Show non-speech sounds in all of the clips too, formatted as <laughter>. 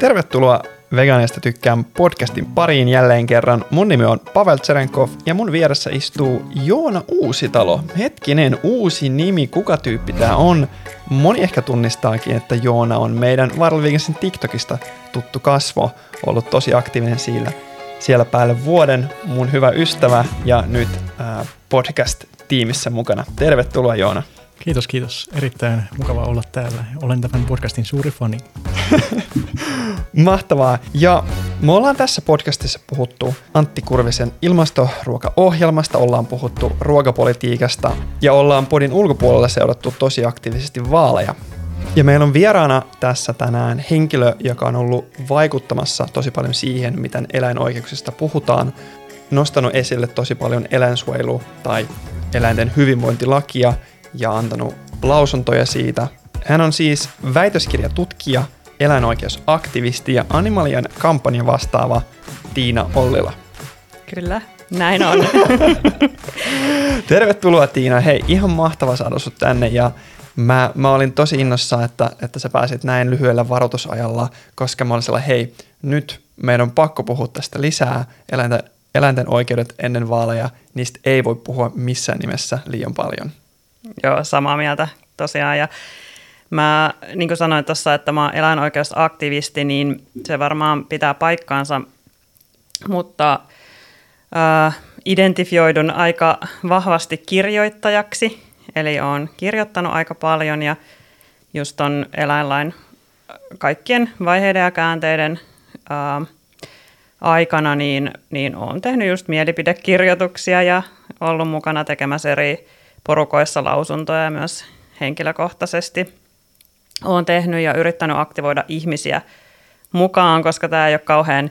Tervetuloa Vegaanista tykkään podcastin pariin jälleen kerran. Mun nimi on Pavel Tserenkov ja mun vieressä istuu Joona Uusitalo. Hetkinen, uusi nimi, kuka tyyppi tää on? Moni ehkä tunnistaakin, että Joona on meidän Viral TikTokista tuttu kasvo, ollut tosi aktiivinen siellä, siellä päälle vuoden, mun hyvä ystävä ja nyt äh, podcast-tiimissä mukana. Tervetuloa Joona. Kiitos, kiitos. Erittäin mukava olla täällä. Olen tämän podcastin suuri fani. <laughs> Mahtavaa. Ja me ollaan tässä podcastissa puhuttu Antti Kurvisen ilmastoruokaohjelmasta, ollaan puhuttu ruokapolitiikasta ja ollaan podin ulkopuolella seurattu tosi aktiivisesti vaaleja. Ja meillä on vieraana tässä tänään henkilö, joka on ollut vaikuttamassa tosi paljon siihen, miten eläinoikeuksista puhutaan, nostanut esille tosi paljon eläinsuojelu- tai eläinten hyvinvointilakia ja antanut lausuntoja siitä. Hän on siis väitöskirjatutkija, eläinoikeusaktivisti ja Animalian kampanjan vastaava Tiina Ollila. Kyllä, näin on. <laughs> Tervetuloa Tiina. Hei, ihan mahtava saada sut tänne ja mä, mä olin tosi innossa, että, että sä pääsit näin lyhyellä varoitusajalla, koska mä olin sellainen, hei, nyt meidän on pakko puhua tästä lisää. Eläinten, eläinten oikeudet ennen vaaleja, niistä ei voi puhua missään nimessä liian paljon. Joo, samaa mieltä tosiaan. Ja mä, niin kuin sanoin tuossa, että mä oon eläinoikeusaktivisti, niin se varmaan pitää paikkaansa, mutta äh, identifioidun aika vahvasti kirjoittajaksi, eli on kirjoittanut aika paljon ja just on eläinlain kaikkien vaiheiden ja käänteiden äh, aikana, niin, niin olen tehnyt just mielipidekirjoituksia ja ollut mukana tekemässä eri porukoissa lausuntoja myös henkilökohtaisesti. Olen tehnyt ja yrittänyt aktivoida ihmisiä mukaan, koska tämä ei ole kauhean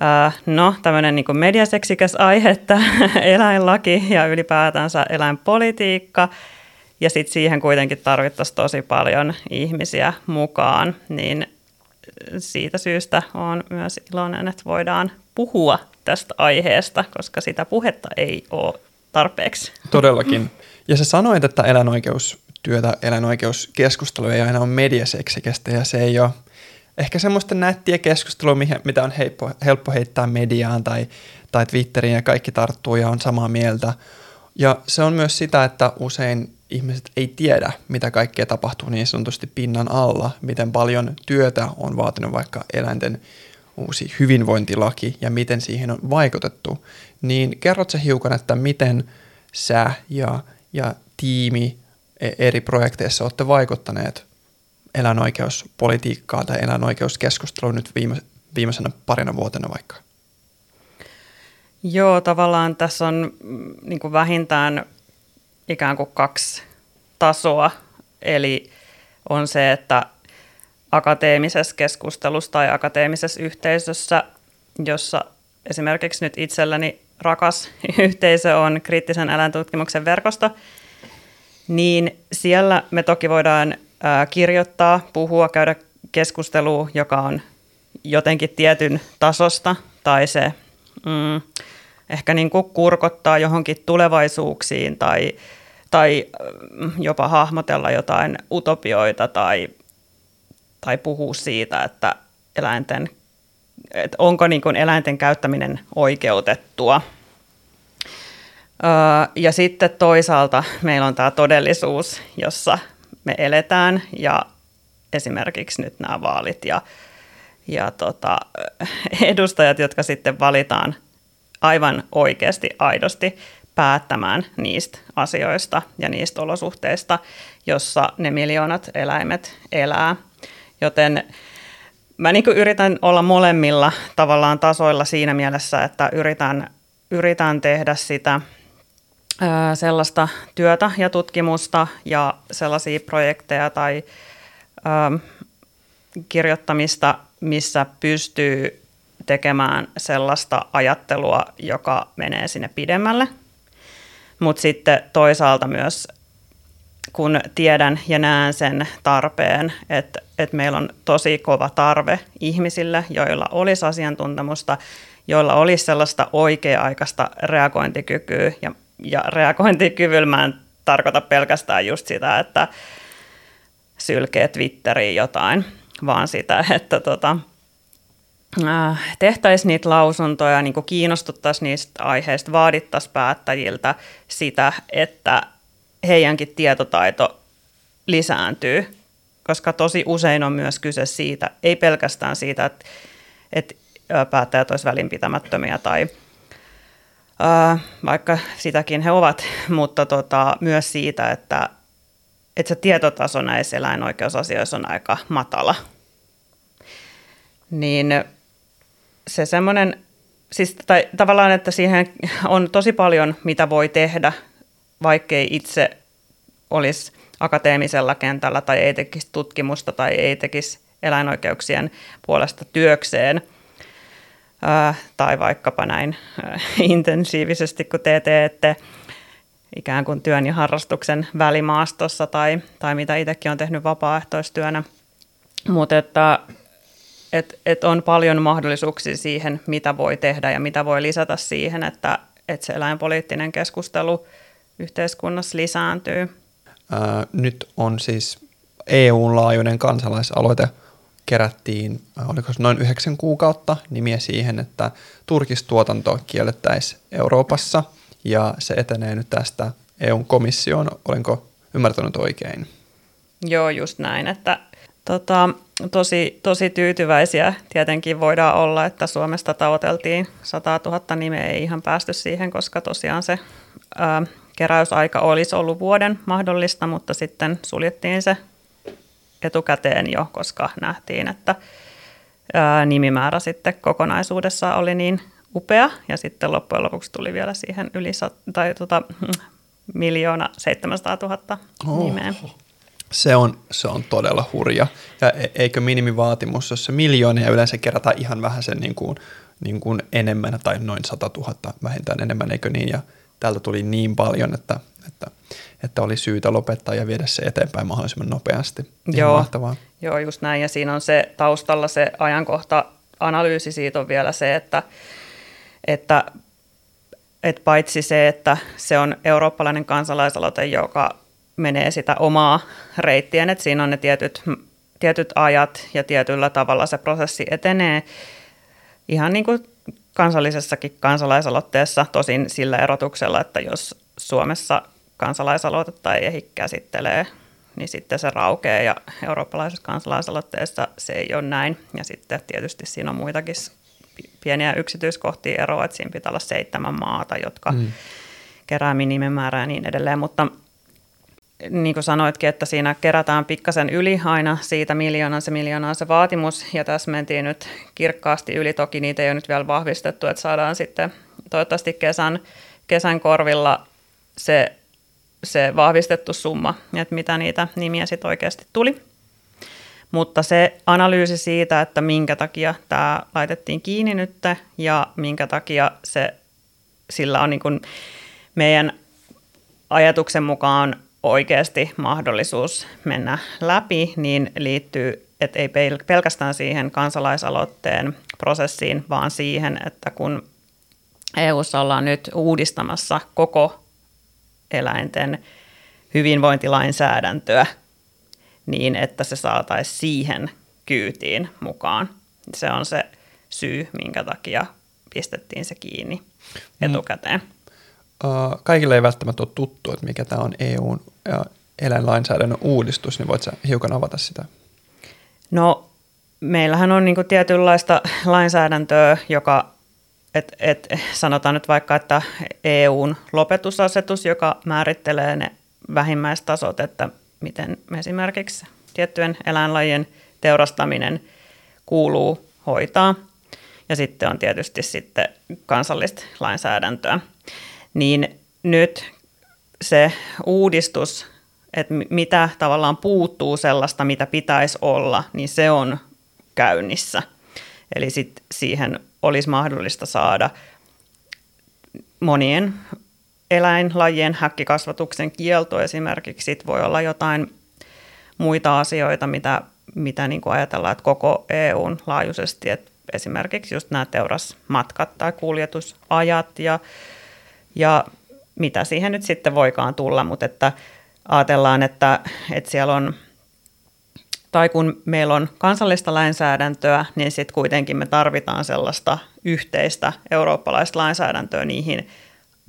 Uh, no, tämmöinen niin mediaseksikäs aihe, että <laughs> eläinlaki ja ylipäätänsä eläinpolitiikka, ja sitten siihen kuitenkin tarvittaisiin tosi paljon ihmisiä mukaan, niin siitä syystä on myös iloinen, että voidaan puhua tästä aiheesta, koska sitä puhetta ei ole tarpeeksi. Todellakin. Ja sä sanoit, että eläinoikeustyötä, eläinoikeuskeskustelua ei aina ole mediaseksikästä ja se ei ole ehkä semmoista nättiä keskustelua, mitä on helppo, helppo heittää mediaan tai, tai Twitteriin ja kaikki tarttuu ja on samaa mieltä. Ja se on myös sitä, että usein ihmiset ei tiedä, mitä kaikkea tapahtuu niin sanotusti pinnan alla, miten paljon työtä on vaatinut vaikka eläinten uusi hyvinvointilaki ja miten siihen on vaikutettu. Niin kerrotko hiukan, että miten sä ja ja tiimi e- eri projekteissa olette vaikuttaneet eläinoikeuspolitiikkaan tai eläinoikeuskeskusteluun nyt viime, viimeisenä parina vuotena vaikka? Joo, tavallaan tässä on mm, niin kuin vähintään ikään kuin kaksi tasoa. Eli on se, että akateemisessa keskustelussa tai akateemisessa yhteisössä, jossa esimerkiksi nyt itselläni rakas <laughs> yhteisö on kriittisen eläintutkimuksen verkosto, niin siellä me toki voidaan kirjoittaa, puhua, käydä keskustelua, joka on jotenkin tietyn tasosta tai se mm, ehkä niin kuin kurkottaa johonkin tulevaisuuksiin tai, tai jopa hahmotella jotain utopioita tai, tai puhua siitä, että eläinten että onko niin kuin eläinten käyttäminen oikeutettua. Ja sitten toisaalta meillä on tämä todellisuus, jossa me eletään ja esimerkiksi nyt nämä vaalit ja, ja tota, edustajat, jotka sitten valitaan aivan oikeasti, aidosti päättämään niistä asioista ja niistä olosuhteista, jossa ne miljoonat eläimet elää. Joten mä niin yritän olla molemmilla tavallaan tasoilla siinä mielessä, että yritän, yritän tehdä sitä sellaista työtä ja tutkimusta ja sellaisia projekteja tai ää, kirjoittamista, missä pystyy tekemään sellaista ajattelua, joka menee sinne pidemmälle. Mutta sitten toisaalta myös kun tiedän ja näen sen tarpeen, että, että meillä on tosi kova tarve ihmisille, joilla olisi asiantuntemusta, joilla olisi sellaista oikea-aikaista reagointikykyä. Ja, ja reagointikyvyllä mä en tarkoita pelkästään just sitä, että sylkee Twitteriin jotain, vaan sitä, että tota, äh, tehtäisiin niitä lausuntoja, niin kiinnostuttaisiin niistä aiheista, vaadittaisiin päättäjiltä sitä, että heidänkin tietotaito lisääntyy, koska tosi usein on myös kyse siitä, ei pelkästään siitä, että, että päättäjät olisivat välinpitämättömiä tai ää, vaikka sitäkin he ovat, <laughs> mutta tota, myös siitä, että, että se tietotaso näissä eläinoikeusasioissa on aika matala. Niin se semmoinen, siis tai tavallaan, että siihen on tosi paljon, mitä voi tehdä, vaikkei itse olisi akateemisella kentällä tai ei tekisi tutkimusta tai ei tekisi eläinoikeuksien puolesta työkseen – tai vaikkapa näin intensiivisesti, kun te teette ikään kuin työn ja harrastuksen välimaastossa tai, tai mitä itsekin on tehnyt vapaaehtoistyönä. Mutta että et, et on paljon mahdollisuuksia siihen, mitä voi tehdä ja mitä voi lisätä siihen, että, että se eläinpoliittinen keskustelu yhteiskunnassa lisääntyy. Ää, nyt on siis EU-laajuinen kansalaisaloite – kerättiin, oliko se noin yhdeksän kuukautta nimiä siihen, että turkistuotanto kiellettäisiin Euroopassa ja se etenee nyt tästä EUn komissioon. Olenko ymmärtänyt oikein? Joo, just näin, että tota, tosi, tosi tyytyväisiä tietenkin voidaan olla, että Suomesta tavoiteltiin 100 000 nimeä, ei ihan päästy siihen, koska tosiaan se ää, keräysaika olisi ollut vuoden mahdollista, mutta sitten suljettiin se etukäteen jo, koska nähtiin, että nimimäärä sitten kokonaisuudessa oli niin upea. Ja sitten loppujen lopuksi tuli vielä siihen yli tai tota, miljoona 700 000 oh. nimeä. Se on, se on todella hurja. Ja e, eikö minimivaatimus, jos se miljoonia yleensä kerätään ihan vähän sen niin kuin, niin kuin enemmän tai noin 100 000 vähintään enemmän, eikö niin? Ja täältä tuli niin paljon, että, että että oli syytä lopettaa ja viedä se eteenpäin mahdollisimman nopeasti. Joo, mahtavaa. Joo, just näin. Ja siinä on se taustalla se ajankohta, analyysi siitä on vielä se, että, että, että paitsi se, että se on eurooppalainen kansalaisaloite, joka menee sitä omaa reittiä, että siinä on ne tietyt, tietyt ajat ja tietyllä tavalla se prosessi etenee ihan niin kuin kansallisessakin kansalaisaloitteessa, tosin sillä erotuksella, että jos Suomessa kansalaisaloite tai EHI käsittelee, niin sitten se raukeaa ja eurooppalaisessa kansalaisaloitteessa se ei ole näin. Ja sitten tietysti siinä on muitakin pieniä yksityiskohtia eroa, että siinä pitää olla seitsemän maata, jotka mm. kerää minimimäärää ja niin edelleen, mutta niin kuin sanoitkin, että siinä kerätään pikkasen yli aina siitä miljoonan se miljoonaa se vaatimus, ja tässä mentiin nyt kirkkaasti yli, toki niitä ei ole nyt vielä vahvistettu, että saadaan sitten toivottavasti kesän, kesän korvilla se se vahvistettu summa, että mitä niitä nimiä sitten oikeasti tuli. Mutta se analyysi siitä, että minkä takia tämä laitettiin kiinni nyt ja minkä takia se, sillä on niin kuin meidän ajatuksen mukaan oikeasti mahdollisuus mennä läpi, niin liittyy, että ei pelkästään siihen kansalaisaloitteen prosessiin, vaan siihen, että kun EU:ssa ollaan nyt uudistamassa koko eläinten hyvinvointilainsäädäntöä niin, että se saataisiin siihen kyytiin mukaan. Se on se syy, minkä takia pistettiin se kiinni mm. etukäteen. Uh, kaikille ei välttämättä ole tuttu, että mikä tämä on EUn eläinlainsäädännön uudistus, niin voitko hiukan avata sitä? No, meillähän on niin tietynlaista lainsäädäntöä, joka et, et, sanotaan nyt vaikka, että EUn lopetusasetus, joka määrittelee ne vähimmäistasot, että miten esimerkiksi tiettyjen eläinlajien teurastaminen kuuluu hoitaa. Ja sitten on tietysti sitten kansallista lainsäädäntöä. Niin nyt se uudistus, että mitä tavallaan puuttuu sellaista, mitä pitäisi olla, niin se on käynnissä. Eli sit siihen olisi mahdollista saada monien eläinlajien häkkikasvatuksen kielto esimerkiksi. Sitten voi olla jotain muita asioita, mitä, mitä niin kuin ajatellaan, että koko EUn laajuisesti, että esimerkiksi just nämä teurasmatkat tai kuljetusajat ja, ja mitä siihen nyt sitten voikaan tulla, mutta että ajatellaan, että, että siellä on tai kun meillä on kansallista lainsäädäntöä, niin sitten kuitenkin me tarvitaan sellaista yhteistä eurooppalaista lainsäädäntöä niihin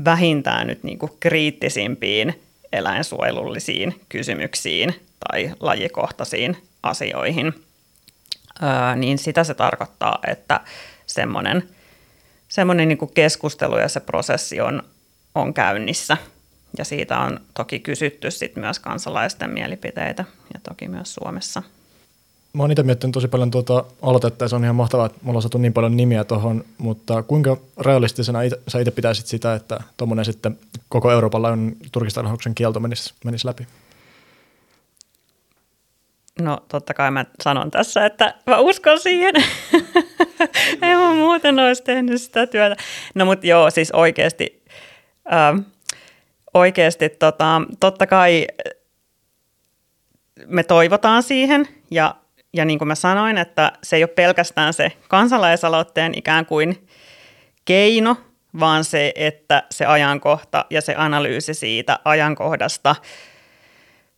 vähintään nyt niin kuin kriittisimpiin eläinsuojelullisiin kysymyksiin tai lajikohtaisiin asioihin, öö, niin sitä se tarkoittaa, että semmoinen, semmoinen niin keskustelu ja se prosessi on, on käynnissä. Ja siitä on toki kysytty sit myös kansalaisten mielipiteitä ja toki myös Suomessa. Mä oon itse miettinyt tosi paljon tuota aloitetta ja se on ihan mahtavaa, että mulla on saatu niin paljon nimiä tuohon, mutta kuinka realistisena ite, sä itse pitäisit sitä, että tuommoinen sitten koko Euroopan laajuinen turkistarhauksen kielto menisi, menisi läpi? No totta kai mä sanon tässä, että mä uskon siihen. <laughs> Ei mä muuten olisi tehnyt sitä työtä. No mutta joo, siis oikeasti, äh, oikeasti tota, totta kai me toivotaan siihen ja ja niin kuin mä sanoin, että se ei ole pelkästään se kansalaisaloitteen ikään kuin keino, vaan se, että se ajankohta ja se analyysi siitä ajankohdasta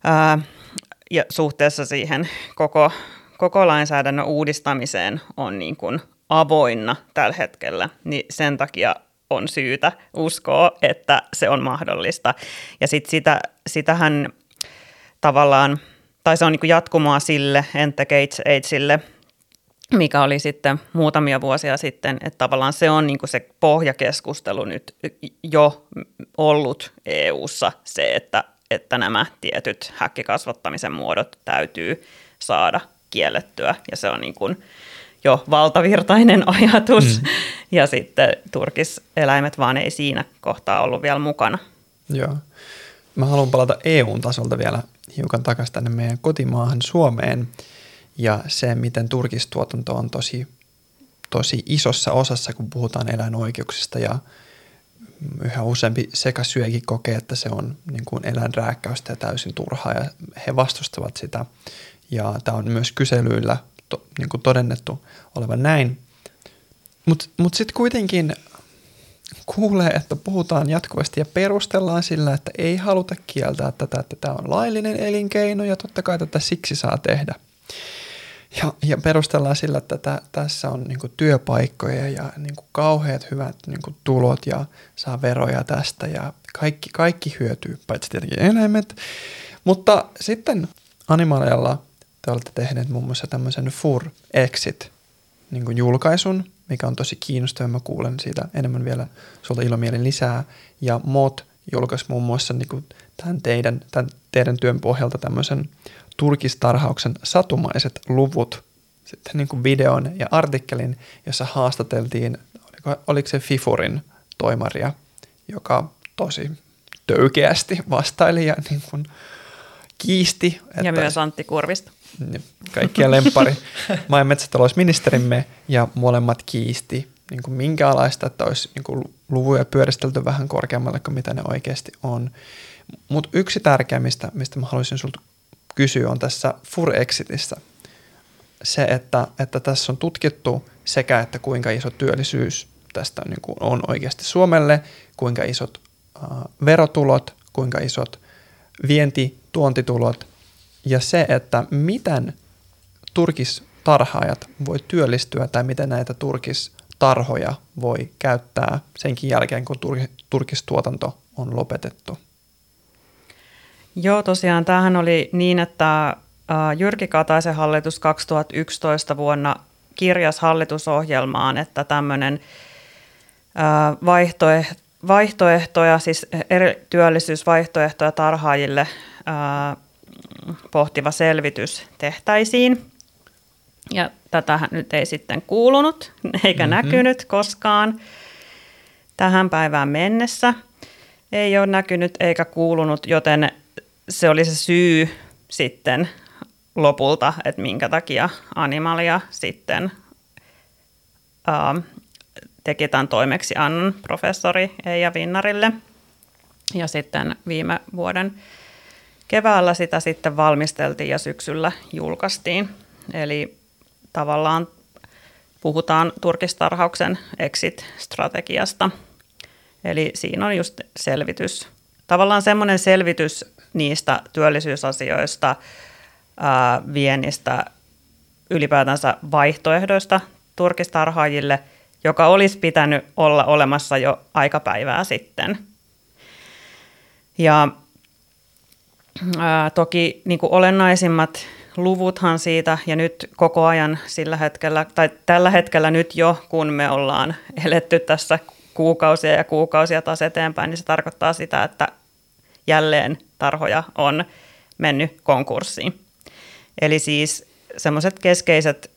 ää, ja suhteessa siihen koko, koko lainsäädännön uudistamiseen on niin kuin avoinna tällä hetkellä, niin sen takia on syytä uskoa, että se on mahdollista. Ja sitten sitä, sitähän tavallaan – tai se on niin jatkumoa sille Gates Ageille, mikä oli sitten muutamia vuosia sitten, että tavallaan se on niin se pohjakeskustelu nyt jo ollut EU:ssa se, että, että nämä tietyt häkkikasvattamisen muodot täytyy saada kiellettyä ja se on niin kuin jo valtavirtainen <laughs> ajatus mm. ja sitten turkiseläimet vaan ei siinä kohtaa ollut vielä mukana. Joo. Mä haluan palata EU-tasolta vielä hiukan takaisin tänne meidän kotimaahan Suomeen ja se, miten turkistuotanto on tosi, tosi isossa osassa, kun puhutaan eläinoikeuksista ja yhä useampi sekasyökin kokee, että se on niin kuin eläinrääkkäystä ja täysin turhaa ja he vastustavat sitä. Ja tämä on myös kyselyillä to, niin kuin todennettu olevan näin. Mutta mut, sitten kuitenkin kuulee, että puhutaan jatkuvasti ja perustellaan sillä, että ei haluta kieltää tätä, että tämä on laillinen elinkeino ja totta kai tätä siksi saa tehdä. Ja, ja perustellaan sillä, että tä, tässä on niinku työpaikkoja ja niinku kauheat hyvät niinku tulot ja saa veroja tästä ja kaikki, kaikki hyötyy, paitsi tietenkin eläimet. Mutta sitten Animalialla te olette tehneet muun muassa tämmöisen Fur Exit niin julkaisun, mikä on tosi kiinnostava. Mä kuulen siitä enemmän vielä sulta ilomielin lisää. Ja MOT julkaisi muun muassa niin kuin tämän, teidän, tämän teidän työn pohjalta tämmöisen turkistarhauksen satumaiset luvut, sitten niin kuin videon ja artikkelin, jossa haastateltiin, oliko, oliko se Fifurin toimaria, joka tosi töykeästi vastaili ja niin kuin kiisti. Että, ja myös Antti Kurvista kaikkien lempari <laughs> maa- ja metsätalousministerimme ja molemmat kiisti niin kuin minkälaista, että olisi niin kuin luvuja pyöristelty vähän korkeammalle kuin mitä ne oikeasti on. Mutta yksi tärkeä, mistä, mistä mä haluaisin sinulta kysyä, on tässä Furexitissä se, että, että tässä on tutkittu sekä, että kuinka iso työllisyys tästä niin kuin on oikeasti Suomelle, kuinka isot äh, verotulot, kuinka isot vienti, tuontitulot ja se, että miten turkistarhaajat voi työllistyä tai miten näitä turkistarhoja voi käyttää senkin jälkeen, kun turkistuotanto on lopetettu. Joo, tosiaan tämähän oli niin, että Jyrki Kataisen hallitus 2011 vuonna kirjas hallitusohjelmaan, että tämmöinen vaihtoehtoja, siis eri työllisyysvaihtoehtoja tarhaajille pohtiva selvitys tehtäisiin. Ja tätä nyt ei sitten kuulunut eikä mm-hmm. näkynyt koskaan tähän päivään mennessä. Ei ole näkynyt eikä kuulunut, joten se oli se syy sitten lopulta, että minkä takia Animalia sitten ää, teki tämän toimeksiannon professori Eija Vinnarille. Ja sitten viime vuoden keväällä sitä sitten valmisteltiin ja syksyllä julkaistiin. Eli tavallaan puhutaan turkistarhauksen exit-strategiasta. Eli siinä on just selvitys, tavallaan semmoinen selvitys niistä työllisyysasioista, ää, viennistä ylipäätänsä vaihtoehdoista turkistarhaajille, joka olisi pitänyt olla olemassa jo aikapäivää sitten. Ja ää, toki niin kuin olennaisimmat luvuthan siitä, ja nyt koko ajan sillä hetkellä, tai tällä hetkellä nyt jo, kun me ollaan eletty tässä kuukausia ja kuukausia taas eteenpäin, niin se tarkoittaa sitä, että jälleen tarhoja on mennyt konkurssiin. Eli siis semmoiset keskeiset,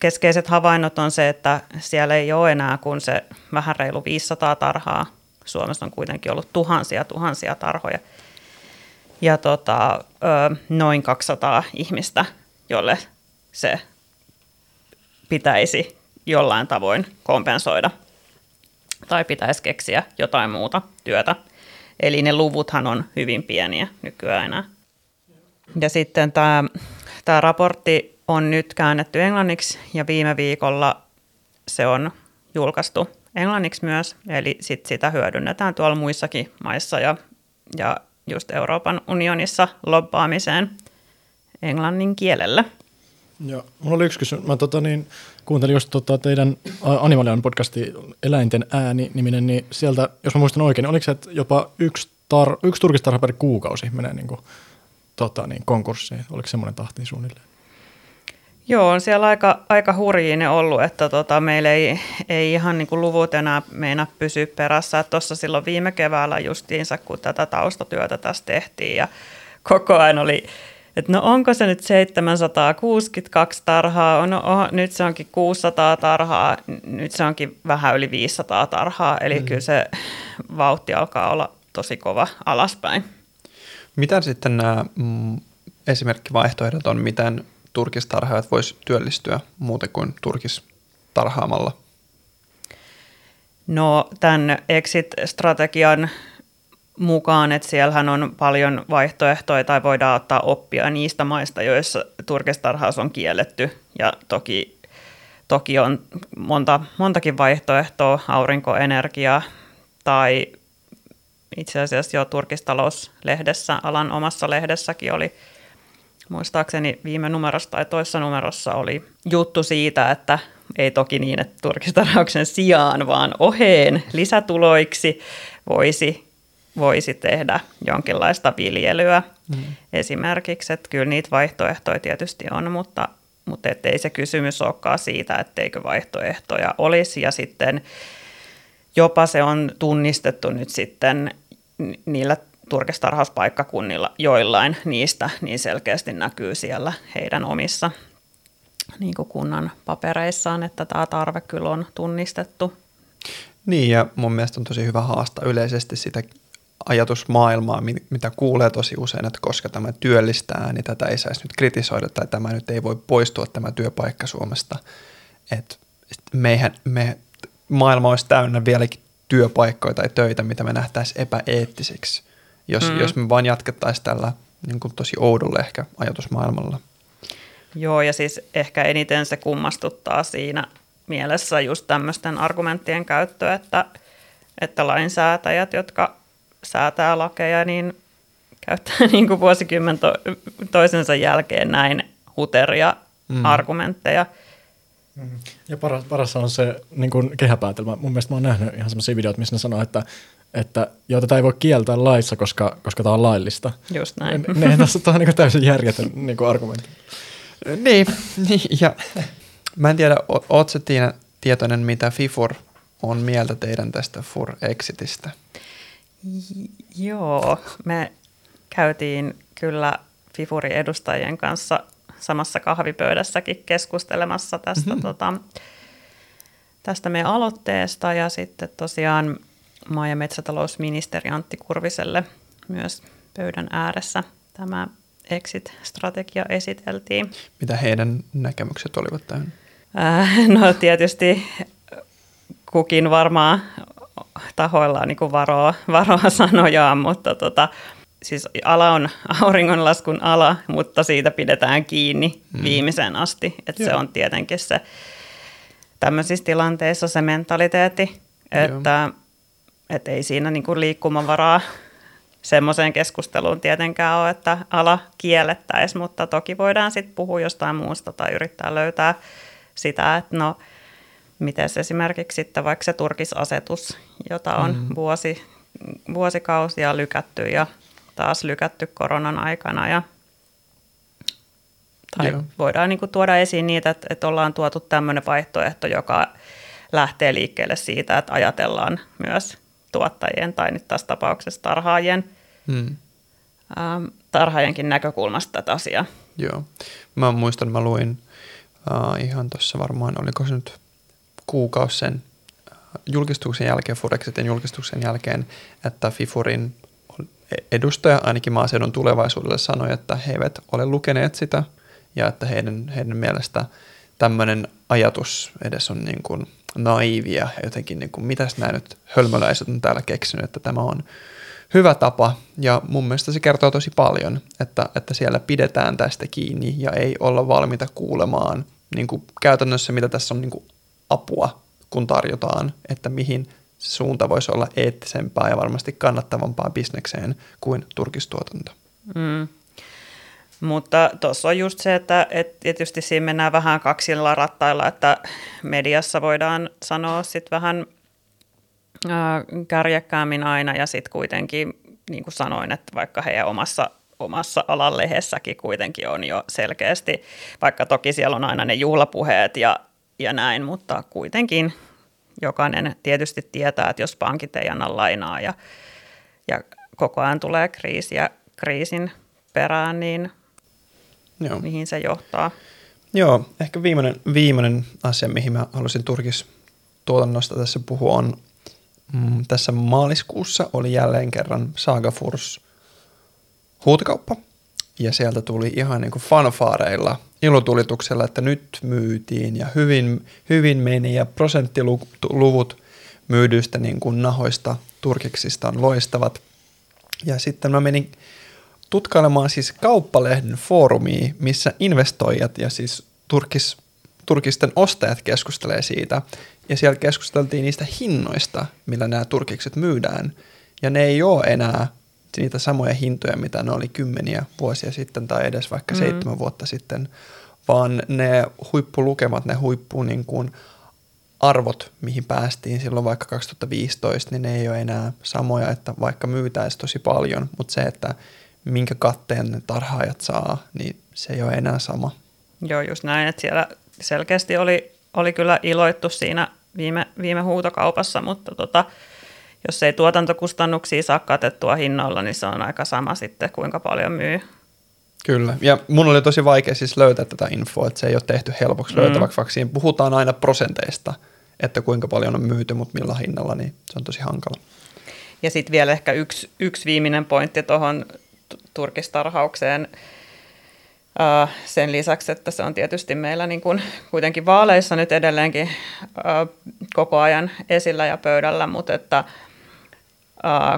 keskeiset havainnot on se, että siellä ei ole enää kuin se vähän reilu 500 tarhaa. Suomessa on kuitenkin ollut tuhansia tuhansia tarhoja. Ja tota, noin 200 ihmistä, jolle se pitäisi jollain tavoin kompensoida tai pitäisi keksiä jotain muuta työtä. Eli ne luvuthan on hyvin pieniä nykyään enää. Ja sitten tämä, tämä raportti on nyt käännetty englanniksi ja viime viikolla se on julkaistu englanniksi myös, eli sit sitä hyödynnetään tuolla muissakin maissa ja, ja just Euroopan unionissa lobbaamiseen englannin kielellä. Joo, mulla oli yksi kysymys. Mä tota, niin, kuuntelin just tota, teidän Animalian podcasti Eläinten ääni-niminen, niin sieltä, jos mä muistan oikein, niin oliko se, että jopa yksi, tar- yksi turkistarha per kuukausi menee niin kuin, tota, niin, konkurssiin? Oliko semmoinen tahti suunnilleen? Joo, on siellä aika, aika hurjia ne ollut, että tota, meillä ei, ei ihan niin kuin luvut enää meina pysyä perässä. Tuossa silloin viime keväällä justiinsa, kun tätä taustatyötä tässä tehtiin ja koko ajan oli, että no onko se nyt 762 tarhaa, no oh, nyt se onkin 600 tarhaa, nyt se onkin vähän yli 500 tarhaa, eli mm. kyllä se vauhti alkaa olla tosi kova alaspäin. Mitä sitten nämä mm, esimerkkivaihtoehdot on, miten turkistarhaajat vois työllistyä muuten kuin turkistarhaamalla? No tämän exit-strategian mukaan, että siellähän on paljon vaihtoehtoja tai voidaan ottaa oppia niistä maista, joissa turkistarhaus on kielletty. Ja toki, toki on monta, montakin vaihtoehtoa, aurinkoenergia tai itse asiassa jo turkistalouslehdessä, alan omassa lehdessäkin oli muistaakseni viime numerossa tai toisessa numerossa oli juttu siitä, että ei toki niin, että turkistarhauksen sijaan, vaan oheen lisätuloiksi voisi, voisi tehdä jonkinlaista viljelyä mm. esimerkiksi. Että kyllä niitä vaihtoehtoja tietysti on, mutta, mutta ei se kysymys olekaan siitä, etteikö vaihtoehtoja olisi. Ja sitten jopa se on tunnistettu nyt sitten niillä turkistarhauspaikkakunnilla joillain niistä niin selkeästi näkyy siellä heidän omissa niin kuin kunnan papereissaan, että tämä tarve kyllä on tunnistettu. Niin ja mun mielestä on tosi hyvä haastaa yleisesti sitä ajatusmaailmaa, mitä kuulee tosi usein, että koska tämä työllistää, niin tätä ei saisi nyt kritisoida tai tämä nyt ei voi poistua tämä työpaikka Suomesta. Et meihän, me, maailma olisi täynnä vieläkin työpaikkoja tai töitä, mitä me nähtäisiin epäeettisiksi jos, mm. jos me vaan jatkettaisiin tällä niin kuin tosi oudolle ehkä ajatusmaailmalla. Joo, ja siis ehkä eniten se kummastuttaa siinä mielessä just tämmöisten argumenttien käyttö, että, että lainsäätäjät, jotka säätää lakeja, niin käyttää <laughs> niin kuin vuosikymmen to, toisensa jälkeen näin huteria mm. argumentteja. Mm-hmm. Ja paras, paras on se niin kuin kehäpäätelmä. Mun mielestä mä oon nähnyt ihan semmoisia videoita, missä ne sanoo, että että joo, tätä ei voi kieltää laissa, koska, koska tämä on laillista. Just näin. Ne, ne tässä on niin täysin järjetön niin argumentti. <laughs> niin, niin, ja mä en tiedä, oot sä Tiina tietoinen, mitä FIFUR on mieltä teidän tästä FUR-exitistä? Joo, me käytiin kyllä FIFURin edustajien kanssa samassa kahvipöydässäkin keskustelemassa tästä, mm-hmm. tota, tästä meidän aloitteesta ja sitten tosiaan maa- ja metsätalousministeri Antti Kurviselle myös pöydän ääressä tämä exit-strategia esiteltiin. Mitä heidän näkemykset olivat tähän? Äh, no tietysti kukin varmaan tahoillaan niin varoa, varoa sanojaan, mutta tota, siis ala on auringonlaskun ala, mutta siitä pidetään kiinni mm. viimeiseen asti. Että se on tietenkin se tämmöisissä tilanteissa se mentaliteetti, että Joo että ei siinä niin kuin liikkumavaraa semmoiseen keskusteluun tietenkään ole, että ala kiellettäisiin, mutta toki voidaan sitten puhua jostain muusta tai yrittää löytää sitä, että no, miten esimerkiksi sitten vaikka se turkisasetus, jota on mm. vuosi, vuosikausia lykätty ja taas lykätty koronan aikana ja tai Joo. voidaan niin kuin tuoda esiin niitä, että, että ollaan tuotu tämmöinen vaihtoehto, joka lähtee liikkeelle siitä, että ajatellaan myös tuottajien tai nyt tässä tapauksessa tarhaajien, hmm. ähm, tarhaajienkin näkökulmasta tätä asiaa. Joo. Mä muistan, mä luin uh, ihan tuossa varmaan, oliko se nyt kuukausi sen äh, julkistuksen jälkeen, Furexitin julkistuksen jälkeen, että Fifurin edustaja ainakin maaseudun tulevaisuudelle sanoi, että he eivät ole lukeneet sitä ja että heidän, heidän mielestä tämmöinen ajatus edes on niin kuin naivia ja jotenkin niin kuin, mitäs nämä nyt hölmöläiset on täällä keksinyt, että tämä on hyvä tapa ja mun mielestä se kertoo tosi paljon, että, että siellä pidetään tästä kiinni ja ei olla valmiita kuulemaan niin kuin käytännössä, mitä tässä on niin kuin apua, kun tarjotaan, että mihin se suunta voisi olla eettisempää ja varmasti kannattavampaa bisnekseen kuin turkistuotanto. Mm. Mutta tuossa on just se, että et tietysti siinä mennään vähän kaksilla rattailla, että mediassa voidaan sanoa sitten vähän ää, kärjekkäämmin aina ja sitten kuitenkin, niin kuin sanoin, että vaikka heidän omassa, omassa alanlehdessäkin kuitenkin on jo selkeästi, vaikka toki siellä on aina ne juhlapuheet ja, ja näin, mutta kuitenkin jokainen tietysti tietää, että jos pankit ei anna lainaa ja, ja koko ajan tulee kriisiä kriisin perään, niin Joo. mihin se johtaa. Joo, ehkä viimeinen, viimeinen asia, mihin mä halusin turkistuotannosta tässä puhua on, mm, tässä maaliskuussa oli jälleen kerran Saga Furs huutokauppa. Ja sieltä tuli ihan niin kuin fanfaareilla, ilotulituksella, että nyt myytiin ja hyvin, hyvin meni ja prosenttiluvut myydyistä niin kuin nahoista turkiksista on loistavat. Ja sitten mä menin tutkailemaan siis kauppalehden foorumia, missä investoijat ja siis turkis, turkisten ostajat keskustelee siitä. Ja siellä keskusteltiin niistä hinnoista, millä nämä turkikset myydään. Ja ne ei ole enää niitä samoja hintoja, mitä ne oli kymmeniä vuosia sitten tai edes vaikka mm. seitsemän vuotta sitten, vaan ne huippulukemat, ne huippu niin kuin arvot, mihin päästiin silloin vaikka 2015, niin ne ei ole enää samoja, että vaikka myytäisi tosi paljon, mutta se, että minkä katteen ne tarhaajat saa, niin se ei ole enää sama. Joo, just näin, että siellä selkeästi oli, oli kyllä iloittu siinä viime, viime huutokaupassa, mutta tota, jos ei tuotantokustannuksia saa katettua hinnoilla, niin se on aika sama sitten, kuinka paljon myy. Kyllä, ja mun oli tosi vaikea siis löytää tätä infoa, että se ei ole tehty helpoksi mm. löytäväksi, vaikka siinä puhutaan aina prosenteista, että kuinka paljon on myyty, mutta millä hinnalla, niin se on tosi hankala. Ja sitten vielä ehkä yksi, yksi viimeinen pointti tuohon turkistarhaukseen. Sen lisäksi, että se on tietysti meillä niin kuin kuitenkin vaaleissa nyt edelleenkin koko ajan esillä ja pöydällä, mutta että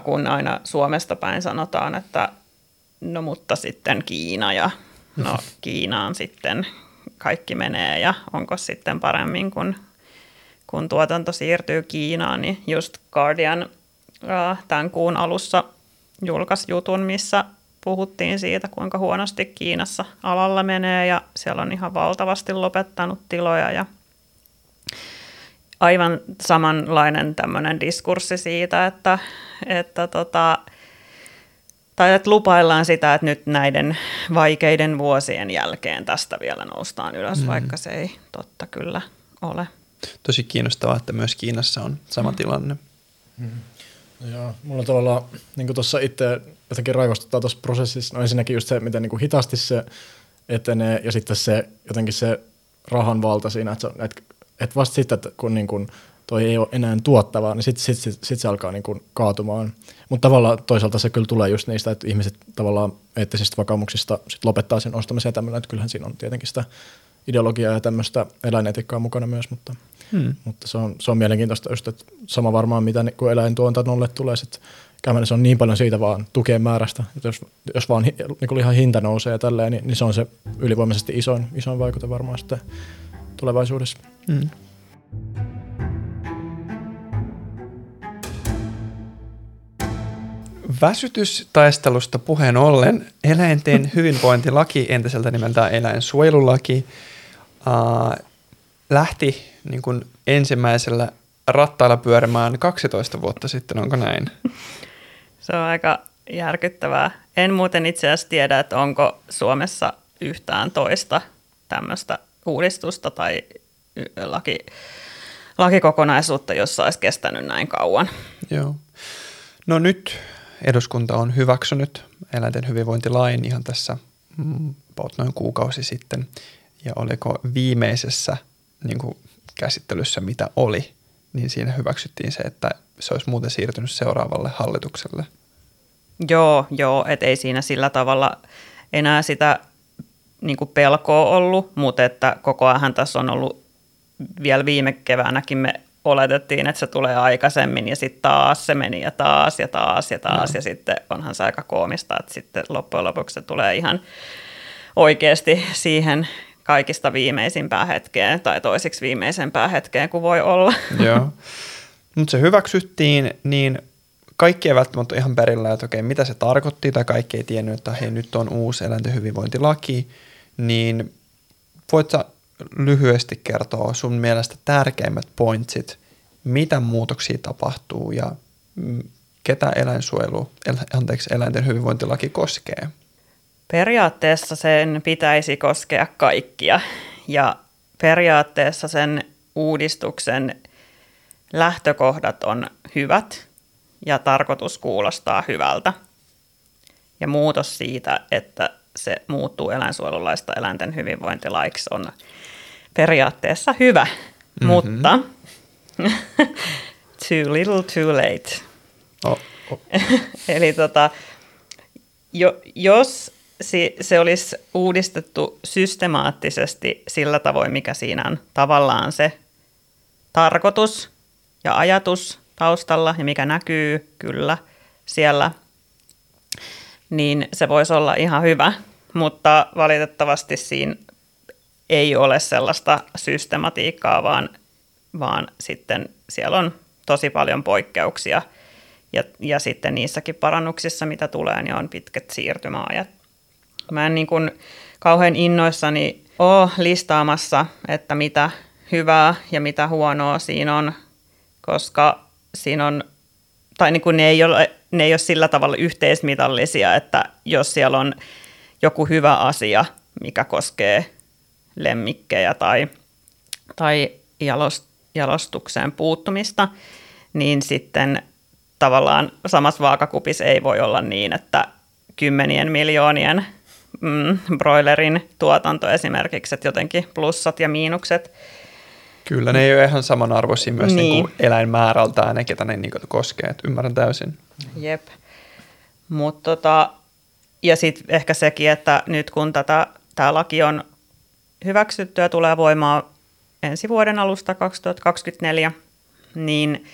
kun aina Suomesta päin sanotaan, että no mutta sitten Kiina ja no <laughs> Kiinaan sitten kaikki menee ja onko sitten paremmin, kun, kun tuotanto siirtyy Kiinaan, niin just Guardian tämän kuun alussa julkaisi jutun, missä puhuttiin siitä, kuinka huonosti Kiinassa alalla menee ja siellä on ihan valtavasti lopettanut tiloja ja aivan samanlainen tämmöinen diskurssi siitä, että, että tota, tai että lupaillaan sitä, että nyt näiden vaikeiden vuosien jälkeen tästä vielä noustaan ylös, mm. vaikka se ei totta kyllä ole. Tosi kiinnostavaa, että myös Kiinassa on sama mm. tilanne. Mm. Joo, mulla tavallaan niin tuossa itse jotenkin raivostuttaa tuossa prosessissa, no ensinnäkin just se, miten niin kuin hitaasti se etenee ja sitten se jotenkin se rahan valta siinä, että, se, että, että vasta sitten, että kun niin kuin toi ei ole enää tuottavaa, niin sitten sit, sit, sit se alkaa niin kuin kaatumaan. Mutta tavallaan toisaalta se kyllä tulee just niistä, että ihmiset tavallaan eettisistä vakaumuksista sit lopettaa sen ostamisen ja tämmöinen, että kyllähän siinä on tietenkin sitä ideologiaa ja tämmöistä eläinetikkaa mukana myös, mutta, hmm. mutta se, on, se on mielenkiintoista just, että sama varmaan mitä niin kun eläintuotannolle tulee sitten se on niin paljon siitä vaan tukeen määrästä, että jos, jos vaan niin ihan hinta nousee ja tälleen, niin, niin, se on se ylivoimaisesti isoin, isoin vaikute varmaan sitten tulevaisuudessa. Hmm. Väsytystaistelusta puheen ollen eläinten <laughs> hyvinvointilaki, entiseltä nimeltään eläinsuojelulaki, äh, lähti niin kuin ensimmäisellä rattailla pyörimään 12 vuotta sitten, onko näin? <laughs> Se on aika järkyttävää. En muuten itse asiassa tiedä, että onko Suomessa yhtään toista tämmöistä uudistusta tai laki, lakikokonaisuutta, jossa olisi kestänyt näin kauan. Joo. No nyt eduskunta on hyväksynyt eläinten hyvinvointilain ihan tässä mm, noin kuukausi sitten. Ja oliko viimeisessä niin kuin käsittelyssä, mitä oli, niin siinä hyväksyttiin se, että se olisi muuten siirtynyt seuraavalle hallitukselle. Joo, joo, että ei siinä sillä tavalla enää sitä niin kuin pelkoa ollut, mutta että koko ajan tässä on ollut vielä viime keväänäkin me oletettiin, että se tulee aikaisemmin ja sitten taas se meni ja taas ja taas ja taas no. ja sitten onhan se aika koomista, että sitten loppujen lopuksi se tulee ihan oikeasti siihen kaikista viimeisimpään hetkeen tai toisiksi viimeisempään hetkeen kuin voi olla. <laughs> Joo. Mutta se hyväksyttiin, niin kaikki ei välttämättä ihan perillä, että okei, mitä se tarkoitti, tai kaikki ei tiennyt, että hei, nyt on uusi eläinten hyvinvointilaki, niin voit sä lyhyesti kertoa sun mielestä tärkeimmät pointsit, mitä muutoksia tapahtuu ja ketä eläinsuojelu, anteeksi, eläinten hyvinvointilaki koskee? Periaatteessa sen pitäisi koskea kaikkia ja periaatteessa sen uudistuksen lähtökohdat on hyvät ja tarkoitus kuulostaa hyvältä. Ja muutos siitä, että se muuttuu eläinsuojelulaista eläinten hyvinvointilaiksi on periaatteessa hyvä, mm-hmm. mutta <laughs> too little too late. Oh, oh. <laughs> Eli tota, jo, jos se, se olisi uudistettu systemaattisesti sillä tavoin, mikä siinä on tavallaan se tarkoitus ja ajatus taustalla ja mikä näkyy kyllä siellä, niin se voisi olla ihan hyvä, mutta valitettavasti siinä ei ole sellaista systematiikkaa, vaan, vaan sitten siellä on tosi paljon poikkeuksia ja, ja sitten niissäkin parannuksissa, mitä tulee, niin on pitkät siirtymäajat. Mä en niin kuin kauhean innoissani ole listaamassa, että mitä hyvää ja mitä huonoa siinä on, koska siinä on, tai niin kuin ne, ei ole, ne ei ole sillä tavalla yhteismitallisia, että jos siellä on joku hyvä asia, mikä koskee lemmikkejä tai, tai jalost, jalostukseen puuttumista, niin sitten tavallaan samassa vaakakupissa ei voi olla niin, että kymmenien miljoonien mm, broilerin tuotanto esimerkiksi, että jotenkin plussat ja miinukset. Kyllä, ne ei ole ihan samanarvoisia myös niin. Niin kuin eläinmäärältään ne, ketä ne niin kuin koskee, että ymmärrän täysin. Jep. Mutta tota, ja sitten ehkä sekin, että nyt kun tätä, tämä laki on hyväksytty ja tulee voimaan ensi vuoden alusta 2024, niin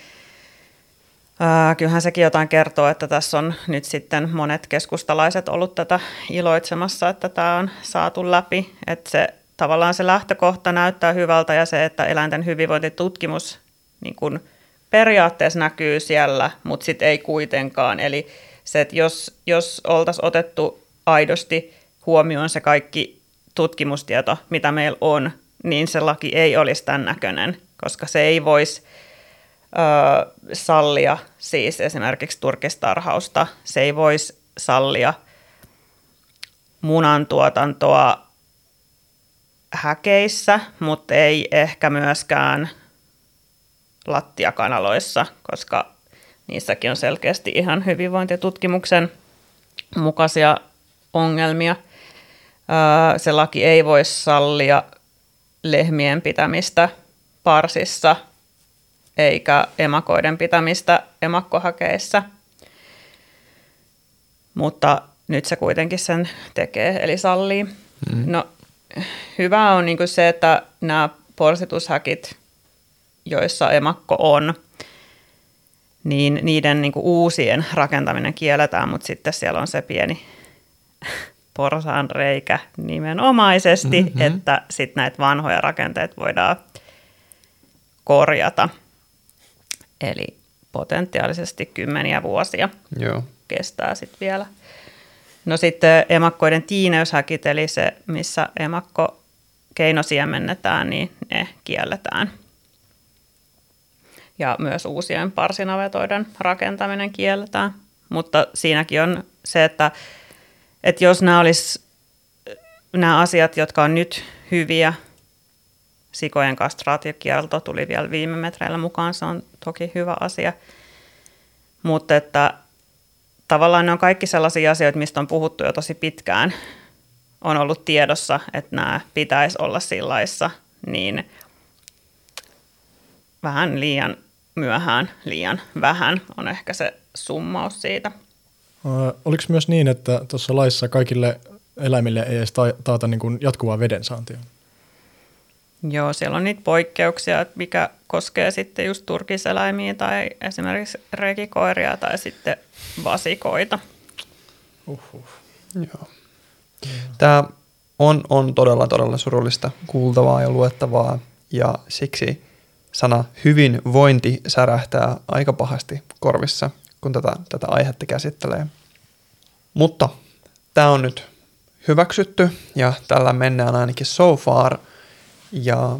kyllähän sekin jotain kertoo, että tässä on nyt sitten monet keskustalaiset ollut tätä iloitsemassa, että tämä on saatu läpi, että se tavallaan se lähtökohta näyttää hyvältä ja se, että eläinten hyvinvointitutkimus niin kun periaatteessa näkyy siellä, mutta sitten ei kuitenkaan. Eli se, että jos, jos oltaisiin otettu aidosti huomioon se kaikki tutkimustieto, mitä meillä on, niin se laki ei olisi tämän näköinen, koska se ei voisi ö, sallia siis esimerkiksi turkistarhausta, se ei voisi sallia munantuotantoa häkeissä, mutta ei ehkä myöskään lattiakanaloissa, koska niissäkin on selkeästi ihan hyvinvointitutkimuksen mukaisia ongelmia. Se laki ei voi sallia lehmien pitämistä parsissa eikä emakoiden pitämistä emakkohakeissa, mutta nyt se kuitenkin sen tekee, eli sallii. Mm. No, hyvä on niin se, että nämä porsitushäkit, joissa emakko on, niin niiden niin uusien rakentaminen kielletään, mutta sitten siellä on se pieni porsaan reikä nimenomaisesti, mm-hmm. että sitten näitä vanhoja rakenteita voidaan korjata. Eli potentiaalisesti kymmeniä vuosia. Joo. kestää sitten vielä. No sitten emakkoiden tiineyshäkit, eli se, missä emakko keinosiemennetään, niin ne kielletään. Ja myös uusien parsinavetoiden rakentaminen kielletään. Mutta siinäkin on se, että, että jos nämä olisi nämä asiat, jotka on nyt hyviä, sikojen kastraatiokielto tuli vielä viime metreillä mukaan, se on toki hyvä asia. Mutta että tavallaan ne on kaikki sellaisia asioita, mistä on puhuttu jo tosi pitkään. On ollut tiedossa, että nämä pitäisi olla sillaissa, niin vähän liian myöhään, liian vähän on ehkä se summaus siitä. Oliko myös niin, että tuossa laissa kaikille eläimille ei edes taata niin kuin jatkuvaa vedensaantia? Joo, siellä on niitä poikkeuksia, mikä koskee sitten just turkiseläimiä tai esimerkiksi rekikoiria tai sitten vasikoita. Uhuh. Joo. Tämä on, on todella, todella surullista kuultavaa ja luettavaa ja siksi sana hyvinvointi särähtää aika pahasti korvissa, kun tätä, tätä aihetta käsittelee. Mutta tämä on nyt hyväksytty ja tällä mennään ainakin so far – ja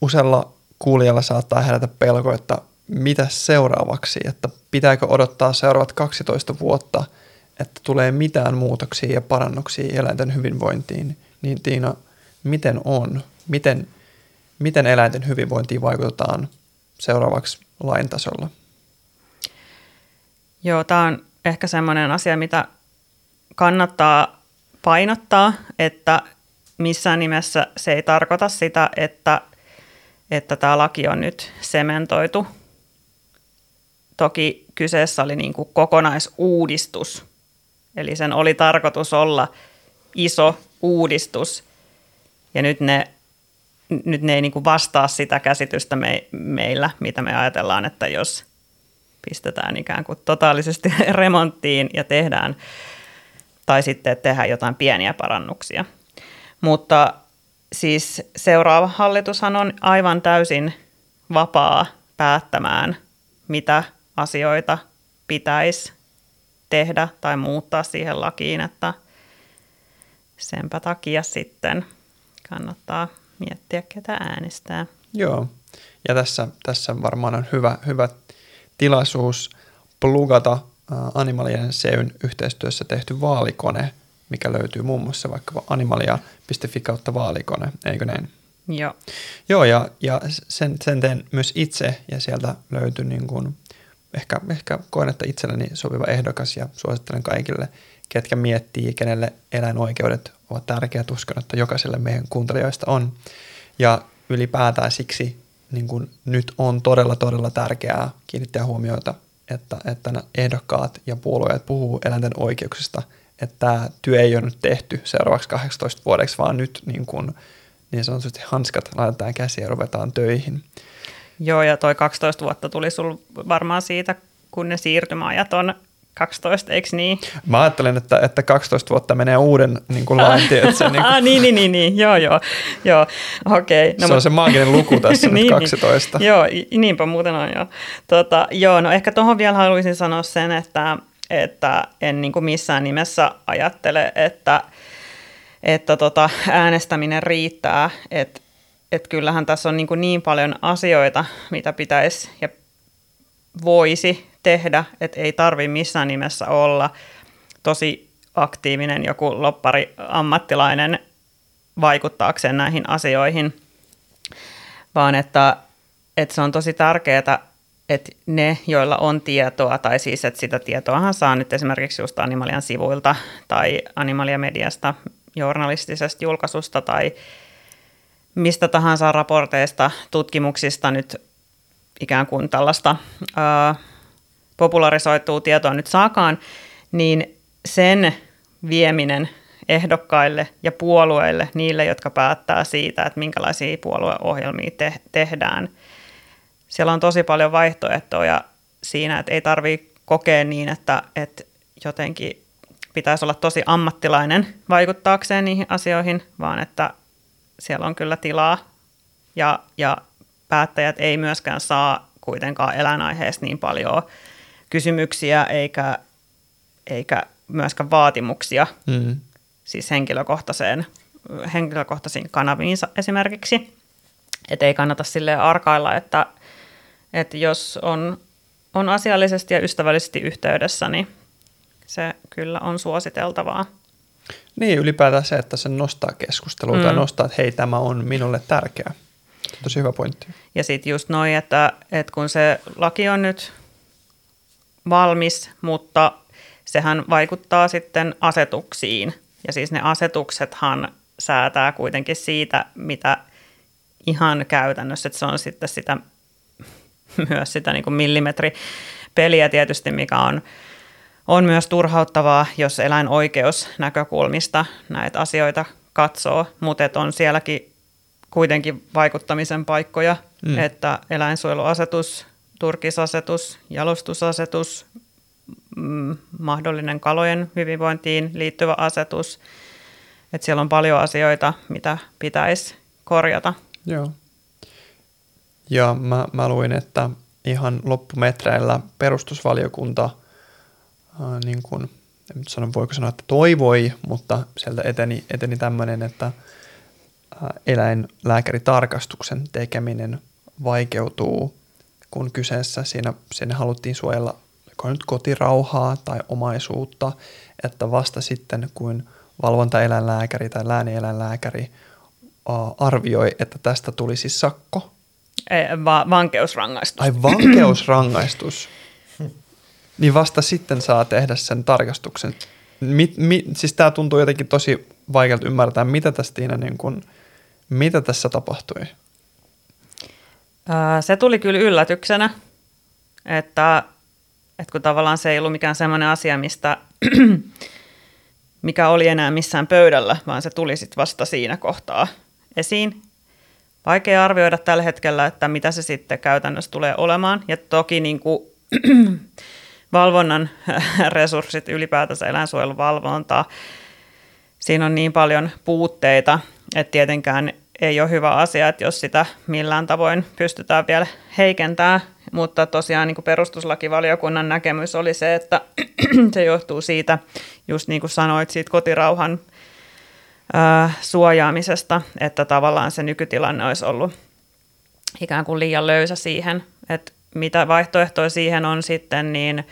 usealla kuulijalla saattaa herätä pelko, että mitä seuraavaksi, että pitääkö odottaa seuraavat 12 vuotta, että tulee mitään muutoksia ja parannuksia eläinten hyvinvointiin, niin Tiina, miten on? Miten, miten eläinten hyvinvointiin vaikutetaan seuraavaksi lain tasolla? Joo, tämä on ehkä semmoinen asia, mitä kannattaa painottaa, että missään nimessä se ei tarkoita sitä, että, että tämä laki on nyt sementoitu. Toki kyseessä oli niin kuin kokonaisuudistus, eli sen oli tarkoitus olla iso uudistus, ja nyt ne, nyt ne ei niin kuin vastaa sitä käsitystä me, meillä, mitä me ajatellaan, että jos pistetään ikään kuin totaalisesti <laughs> remonttiin ja tehdään, tai sitten tehdään jotain pieniä parannuksia – mutta siis seuraava hallitushan on aivan täysin vapaa päättämään, mitä asioita pitäisi tehdä tai muuttaa siihen lakiin, että senpä takia sitten kannattaa miettiä, ketä äänestää. Joo, ja tässä, tässä varmaan on hyvä, hyvä tilaisuus plugata Animalien seyn yhteistyössä tehty vaalikone – mikä löytyy muun muassa vaikka animalia.fi kautta vaalikone, eikö näin? Joo. Joo, ja, ja sen, sen teen myös itse, ja sieltä löytyy niin kuin, ehkä, ehkä koen, että itselleni sopiva ehdokas, ja suosittelen kaikille, ketkä miettii, kenelle eläinoikeudet ovat tärkeät. Uskon, että jokaiselle meidän kuuntelijoista on. Ja ylipäätään siksi niin kuin nyt on todella, todella tärkeää kiinnittää huomiota, että, että ehdokkaat ja puolueet puhuu eläinten oikeuksista – että tämä työ ei ole nyt tehty seuraavaksi 18 vuodeksi, vaan nyt niin, kuin, niin sanotusti hanskat laitetaan käsiä ja ruvetaan töihin. Joo, ja toi 12 vuotta tuli sul varmaan siitä, kun ne siirtymäajat on 12, eikö niin? Mä ajattelen, että, että 12 vuotta menee uuden niin kuin lain tietysti. niin, <laughs> kuin... niin, niin, niin, niin, joo, joo, joo. okei. Okay. No, se on se maaginen luku tässä <laughs> niin, nyt 12. Niin. Joo, niinpä muuten on jo. Tota, joo, no ehkä tuohon vielä haluaisin sanoa sen, että että en niin kuin missään nimessä ajattele, että, että tota, äänestäminen riittää, että et kyllähän tässä on niin, kuin niin paljon asioita, mitä pitäisi ja voisi tehdä, että ei tarvi missään nimessä olla tosi aktiivinen joku loppari ammattilainen vaikuttaakseen näihin asioihin, vaan että, että se on tosi tärkeää että ne, joilla on tietoa, tai siis että sitä tietoahan saa nyt esimerkiksi just Animalian sivuilta tai Animalia Mediasta, journalistisesta julkaisusta tai mistä tahansa raporteista, tutkimuksista nyt ikään kuin tällaista ää, popularisoituu tietoa nyt saakaan, niin sen vieminen ehdokkaille ja puolueille, niille, jotka päättää siitä, että minkälaisia puolueohjelmia te- tehdään – siellä on tosi paljon vaihtoehtoja siinä, että ei tarvitse kokea niin, että, että jotenkin pitäisi olla tosi ammattilainen vaikuttaakseen niihin asioihin, vaan että siellä on kyllä tilaa ja, ja päättäjät ei myöskään saa kuitenkaan eläinaiheesta niin paljon kysymyksiä eikä, eikä myöskään vaatimuksia, Mm. siis henkilökohtaiseen, henkilökohtaisiin kanaviinsa esimerkiksi. Että ei kannata sille arkailla, että, että jos on, on asiallisesti ja ystävällisesti yhteydessä, niin se kyllä on suositeltavaa. Niin, ylipäätään se, että se nostaa keskustelua mm. tai nostaa, että hei, tämä on minulle tärkeä. Tosi hyvä pointti. Ja sitten just noin, että, että kun se laki on nyt valmis, mutta sehän vaikuttaa sitten asetuksiin. Ja siis ne asetuksethan säätää kuitenkin siitä, mitä ihan käytännössä, että se on sitten sitä, <laughs> myös sitä niin kuin millimetripeliä tietysti, mikä on, on myös turhauttavaa, jos eläinoikeus näkökulmista näitä asioita katsoo, mutta on sielläkin kuitenkin vaikuttamisen paikkoja, mm. että eläinsuojeluasetus, turkisasetus, jalostusasetus, mm, mahdollinen kalojen hyvinvointiin liittyvä asetus, että siellä on paljon asioita, mitä pitäisi korjata. Joo. Ja mä, mä luin, että ihan loppumetreillä perustusvaliokunta, äh, niin kuin, en nyt sano, voiko sanoa, että toivoi, mutta sieltä eteni, eteni tämmöinen, että äh, eläinlääkäritarkastuksen tekeminen vaikeutuu, kun kyseessä siinä, siinä haluttiin suojella nyt kotirauhaa tai omaisuutta, että vasta sitten kun valvontaeläinlääkäri tai läänieläinlääkäri äh, arvioi, että tästä tulisi sakko, Va- vankeusrangaistus. ai vankeusrangaistus, <clears throat> niin vasta sitten saa tehdä sen tarkastuksen. Mi, mi, siis tämä tuntuu jotenkin tosi vaikealta ymmärtää, mitä tässä, siinä niin kuin, mitä tässä tapahtui. Se tuli kyllä yllätyksenä, että, että kun tavallaan se ei ollut mikään semmoinen asia, mistä, <clears throat> mikä oli enää missään pöydällä, vaan se tuli sitten vasta siinä kohtaa esiin. Vaikea arvioida tällä hetkellä, että mitä se sitten käytännössä tulee olemaan. Ja toki niin kuin, <clears throat> valvonnan <laughs> resurssit, ylipäätänsä eläinsuojeluvalvontaa, siinä on niin paljon puutteita, että tietenkään ei ole hyvä asia, että jos sitä millään tavoin pystytään vielä heikentämään, mutta tosiaan niin kuin perustuslakivaliokunnan näkemys oli se, että <clears throat> se johtuu siitä, just niin kuin sanoit, siitä kotirauhan suojaamisesta, että tavallaan se nykytilanne olisi ollut ikään kuin liian löysä siihen, että mitä vaihtoehtoja siihen on sitten, niin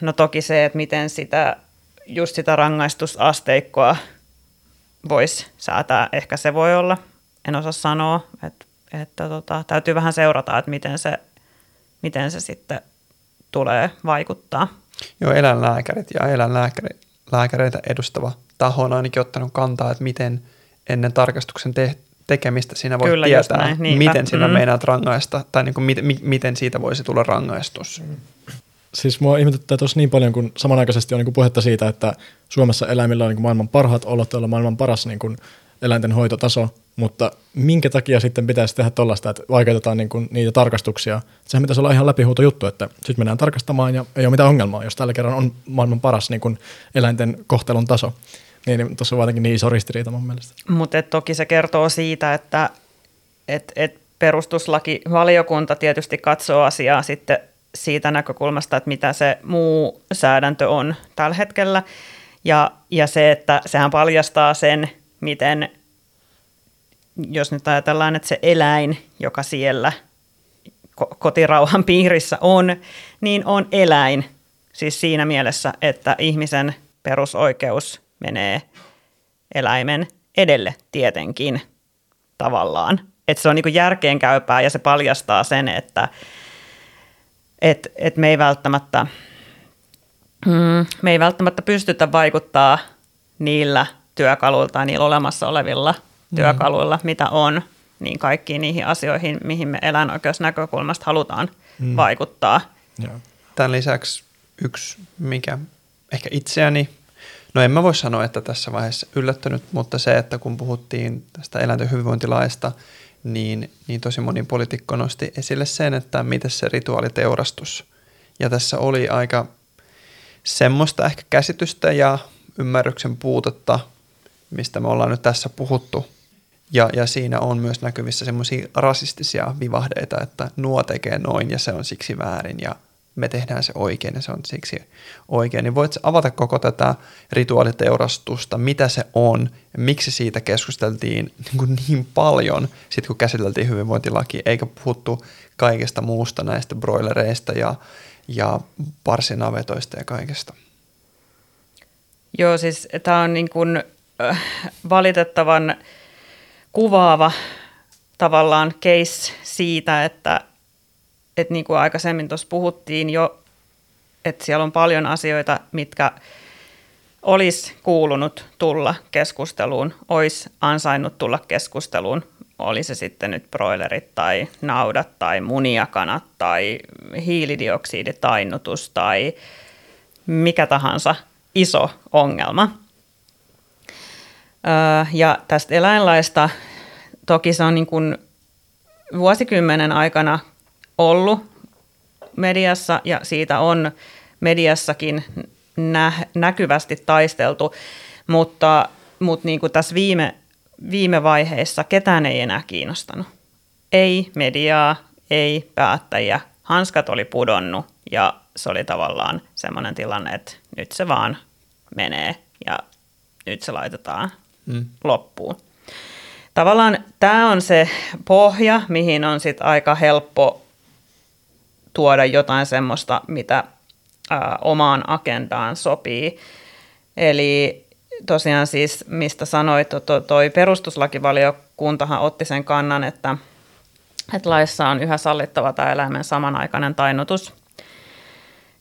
no toki se, että miten sitä, just sitä rangaistusasteikkoa voisi säätää, ehkä se voi olla, en osaa sanoa, että, että tota, täytyy vähän seurata, että miten se, miten se sitten tulee vaikuttaa. Joo, eläinlääkärit ja eläinlääkäreitä edustava taho on ainakin ottanut kantaa, että miten ennen tarkastuksen te- tekemistä siinä voi Kyllä, tietää, näin, niinpä. miten sinä Mm. meinaat rangaista, tai niin kuin mit, mi, miten siitä voisi tulla rangaistus. Siis mua ihmetyttää tuossa niin paljon, kun samanaikaisesti on niin kuin puhetta siitä, että Suomessa eläimillä on niin kuin maailman parhaat olot, joilla on maailman paras niin kuin eläinten hoitotaso, mutta minkä takia sitten pitäisi tehdä tuollaista, että vaikeutetaan niin kuin niitä tarkastuksia. Sehän pitäisi olla ihan läpihuuto juttu, että sitten mennään tarkastamaan ja ei ole mitään ongelmaa, jos tällä kerran on maailman paras niin kuin eläinten kohtelun taso. Niin, niin tuossa on jotenkin niin iso ristiriita mun mielestä. Mutta toki se kertoo siitä, että et, et perustuslakivaliokunta tietysti katsoo asiaa sitten siitä näkökulmasta, että mitä se muu säädäntö on tällä hetkellä. Ja, ja se, että sehän paljastaa sen, miten, jos nyt ajatellaan, että se eläin, joka siellä ko- kotirauhan piirissä on, niin on eläin. Siis siinä mielessä, että ihmisen perusoikeus menee eläimen edelle tietenkin tavallaan. Että se on niin järkeenkäypää ja se paljastaa sen, että et, et me, ei välttämättä, mm, me ei välttämättä pystytä vaikuttaa niillä työkaluilla tai niillä olemassa olevilla työkaluilla, mitä on, niin kaikkiin niihin asioihin, mihin me eläinoikeusnäkökulmasta halutaan mm. vaikuttaa. Joo. Tämän lisäksi yksi, mikä ehkä itseäni, no en mä voi sanoa, että tässä vaiheessa yllättänyt, mutta se, että kun puhuttiin tästä eläinten hyvinvointilaista, niin, niin tosi moni poliitikko nosti esille sen, että miten se rituaaliteurastus. Ja tässä oli aika semmoista ehkä käsitystä ja ymmärryksen puutetta, mistä me ollaan nyt tässä puhuttu. Ja, ja siinä on myös näkyvissä semmoisia rasistisia vivahdeita, että nuo tekee noin ja se on siksi väärin ja me tehdään se oikein ja se on siksi oikein, niin voit avata koko tätä rituaaliteurastusta, mitä se on miksi siitä keskusteltiin <laughs> niin, kuin niin paljon, sit kun käsiteltiin hyvinvointilaki, eikä puhuttu kaikesta muusta näistä broilereista ja, ja parsinavetoista ja kaikesta. Joo, siis tämä on niin kuin, äh, valitettavan kuvaava tavallaan case siitä, että, että niin kuin aikaisemmin tuossa puhuttiin jo, että siellä on paljon asioita, mitkä olisi kuulunut tulla keskusteluun, olisi ansainnut tulla keskusteluun, oli se sitten nyt broilerit tai naudat tai muniakanat tai hiilidioksiditainnutus tai mikä tahansa iso ongelma. Ja tästä eläinlaista toki se on niin kuin vuosikymmenen aikana ollut mediassa ja siitä on mediassakin nä- näkyvästi taisteltu, mutta, mutta niin kuin tässä viime, viime vaiheessa ketään ei enää kiinnostanut. Ei mediaa, ei päättäjiä. Hanskat oli pudonnut ja se oli tavallaan semmoinen tilanne, että nyt se vaan menee ja nyt se laitetaan mm. loppuun. Tavallaan tämä on se pohja, mihin on sit aika helppo tuoda jotain semmoista, mitä ää, omaan agendaan sopii. Eli tosiaan siis, mistä sanoit, to, toi perustuslakivaliokuntahan otti sen kannan, että, että laissa on yhä sallittava tämä eläimen samanaikainen tainnutus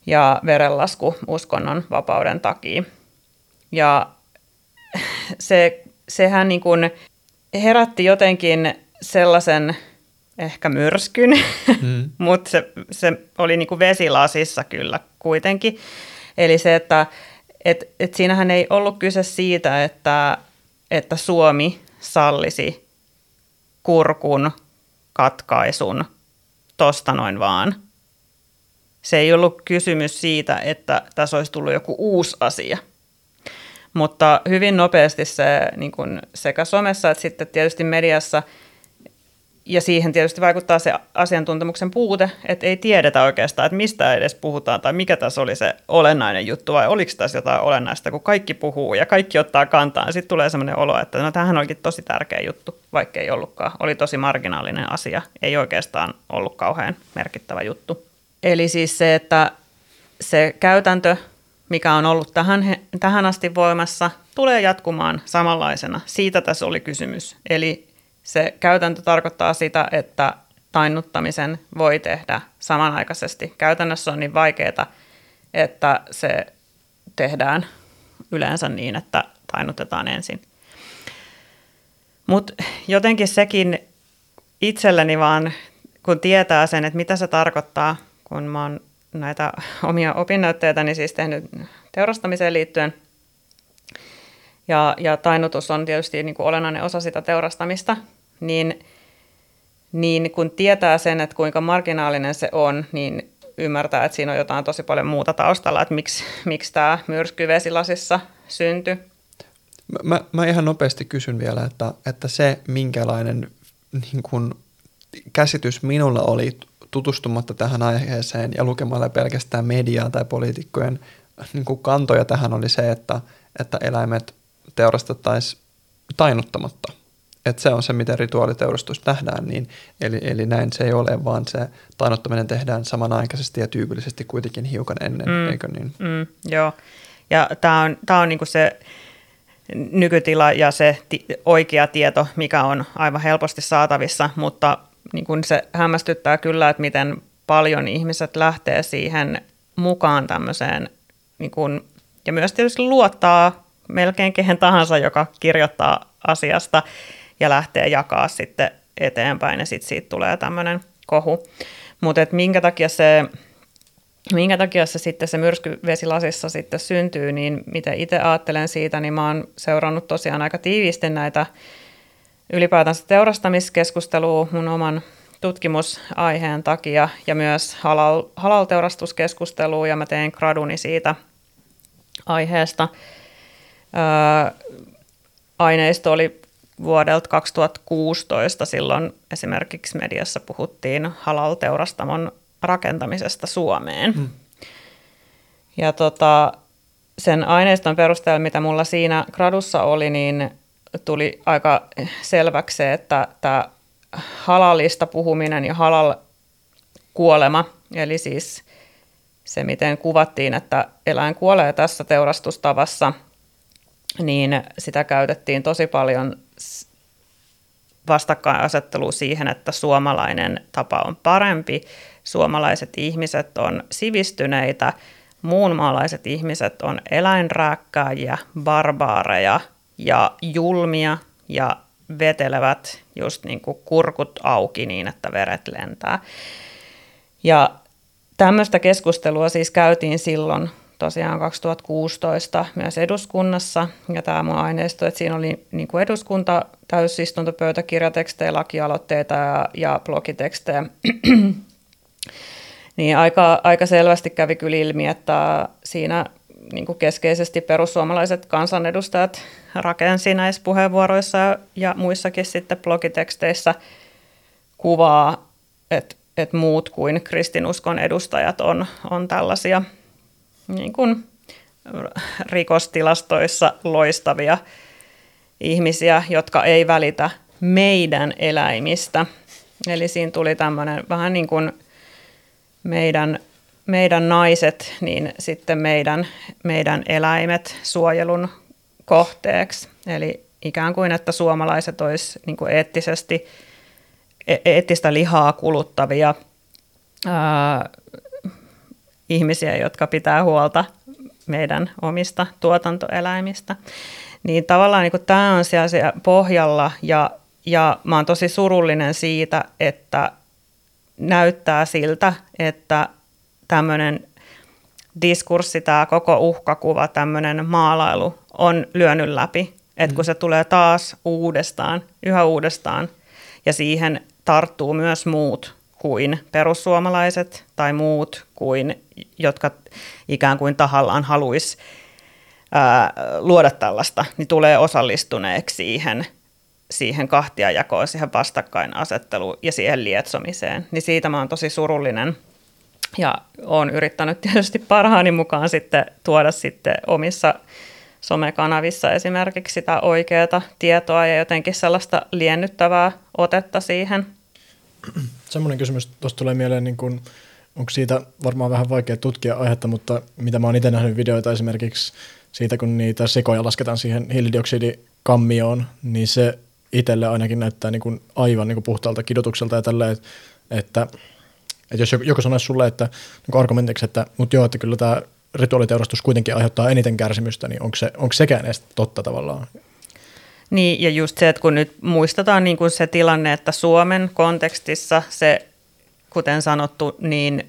ja verenlasku uskonnon vapauden takia. Ja se, sehän niin kuin herätti jotenkin sellaisen ehkä myrskyn, mm. <laughs> mutta se, se oli niin kuin vesilasissa kyllä kuitenkin. Eli se, että et, et siinähän ei ollut kyse siitä, että, että Suomi sallisi kurkun katkaisun tosta noin vaan. Se ei ollut kysymys siitä, että tässä olisi tullut joku uusi asia – mutta hyvin nopeasti se niin kuin sekä somessa että sitten tietysti mediassa, ja siihen tietysti vaikuttaa se asiantuntemuksen puute, että ei tiedetä oikeastaan, että mistä edes puhutaan tai mikä tässä oli se olennainen juttu vai oliko tässä jotain olennaista, kun kaikki puhuu ja kaikki ottaa kantaa. Sitten tulee sellainen olo, että no tämähän olikin tosi tärkeä juttu, vaikka ei ollutkaan. Oli tosi marginaalinen asia, ei oikeastaan ollut kauhean merkittävä juttu. Eli siis se, että se käytäntö mikä on ollut tähän, tähän asti voimassa, tulee jatkumaan samanlaisena. Siitä tässä oli kysymys. Eli se käytäntö tarkoittaa sitä, että tainnuttamisen voi tehdä samanaikaisesti. Käytännössä on niin vaikeaa, että se tehdään yleensä niin, että tainnutetaan ensin. Mutta jotenkin sekin itselleni vaan, kun tietää sen, että mitä se tarkoittaa, kun mä oon näitä omia opinnäytteitäni siis tehnyt teurastamiseen liittyen. Ja, ja tainnutus on tietysti niin kuin olennainen osa sitä teurastamista, niin, niin kun tietää sen, että kuinka marginaalinen se on, niin ymmärtää, että siinä on jotain tosi paljon muuta taustalla, että miksi, miksi tämä myrsky vesilasissa syntyi. Mä, mä ihan nopeasti kysyn vielä, että, että se minkälainen niin kun, käsitys minulla oli tutustumatta tähän aiheeseen ja lukemalla pelkästään mediaa tai poliitikkojen niin kuin kantoja tähän oli se, että, että eläimet teurastettaisiin tainnuttamatta. Että se on se, miten rituaaliteurastus nähdään, niin, eli, eli näin se ei ole, vaan se tainnuttaminen tehdään samanaikaisesti ja tyypillisesti kuitenkin hiukan ennen, mm, eikö niin? Mm, joo, ja tämä on, tää on niinku se nykytila ja se ti- oikea tieto, mikä on aivan helposti saatavissa, mutta niin kuin se hämmästyttää kyllä, että miten paljon ihmiset lähtee siihen mukaan tämmöiseen, niin kuin, ja myös tietysti luottaa melkein kehen tahansa, joka kirjoittaa asiasta ja lähtee jakaa sitten eteenpäin, ja sitten siitä tulee tämmöinen kohu. Mutta minkä takia se minkä takia se sitten se myrsky vesilasissa sitten syntyy, niin mitä itse ajattelen siitä, niin mä oon seurannut tosiaan aika tiiviisti näitä ylipäätänsä teurastamiskeskustelua mun oman tutkimusaiheen takia ja myös halal, halalteurastuskeskustelua ja mä teen graduni siitä aiheesta. Ää, aineisto oli vuodelta 2016, silloin esimerkiksi mediassa puhuttiin halalteurastamon rakentamisesta Suomeen. Hmm. Ja tota, sen aineiston perusteella, mitä mulla siinä gradussa oli, niin tuli aika selväksi se, että tämä halalista puhuminen ja halal kuolema, eli siis se, miten kuvattiin, että eläin kuolee tässä teurastustavassa, niin sitä käytettiin tosi paljon vastakkainasettelua siihen, että suomalainen tapa on parempi, suomalaiset ihmiset on sivistyneitä, muunmaalaiset ihmiset on eläinrääkkääjiä, barbaareja ja julmia ja vetelevät just niin kuin kurkut auki niin, että veret lentää. Ja tämmöistä keskustelua siis käytiin silloin tosiaan 2016 myös eduskunnassa. Ja tämä mun aineisto, että siinä oli niin kuin eduskunta, täysistuntopöytäkirjatekstejä, lakialoitteita ja, ja blogitekstejä. <clears throat> niin aika, aika selvästi kävi kyllä ilmi, että siinä niin kuin keskeisesti perussuomalaiset kansanedustajat rakensi näissä puheenvuoroissa ja muissakin sitten blogiteksteissä kuvaa, että, että muut kuin kristinuskon edustajat on, on tällaisia niin kuin rikostilastoissa loistavia ihmisiä, jotka ei välitä meidän eläimistä. Eli siinä tuli tämmöinen vähän niin kuin meidän, meidän naiset, niin sitten meidän, meidän eläimet suojelun kohteeksi. Eli ikään kuin, että suomalaiset olisi niin eettisesti, e-, eettistä lihaa kuluttavia ää, ihmisiä, jotka pitää huolta meidän omista tuotantoeläimistä. Niin tavallaan niin tämä on siellä pohjalla ja, ja mä oon tosi surullinen siitä, että näyttää siltä, että tämmöinen diskurssi, tämä koko uhkakuva, tämmöinen maalailu on lyönyt läpi. Että kun mm. se tulee taas uudestaan, yhä uudestaan, ja siihen tarttuu myös muut kuin perussuomalaiset tai muut kuin, jotka ikään kuin tahallaan haluaisi luoda tällaista, niin tulee osallistuneeksi siihen, siihen kahtiajakoon, siihen vastakkainasetteluun ja siihen lietsomiseen. Niin siitä mä oon tosi surullinen ja oon yrittänyt tietysti parhaani mukaan sitten tuoda sitten omissa somekanavissa esimerkiksi sitä oikeaa tietoa ja jotenkin sellaista liennyttävää otetta siihen – Semmoinen kysymys tuosta tulee mieleen, niin kun, onko siitä varmaan vähän vaikea tutkia aihetta, mutta mitä mä oon itse nähnyt videoita esimerkiksi siitä, kun niitä sekoja lasketaan siihen hiilidioksidikammioon, niin se itselle ainakin näyttää niin kuin aivan niin kuin puhtaalta kidotukselta ja tällä, että, että, jos joku sanoisi sulle, että niin argumentiksi, että mutta joo, että kyllä tämä rituaaliteurastus kuitenkin aiheuttaa eniten kärsimystä, niin onko, se, onko sekään edes totta tavallaan? Niin, ja just se, että kun nyt muistetaan niin kuin se tilanne, että Suomen kontekstissa se, kuten sanottu, niin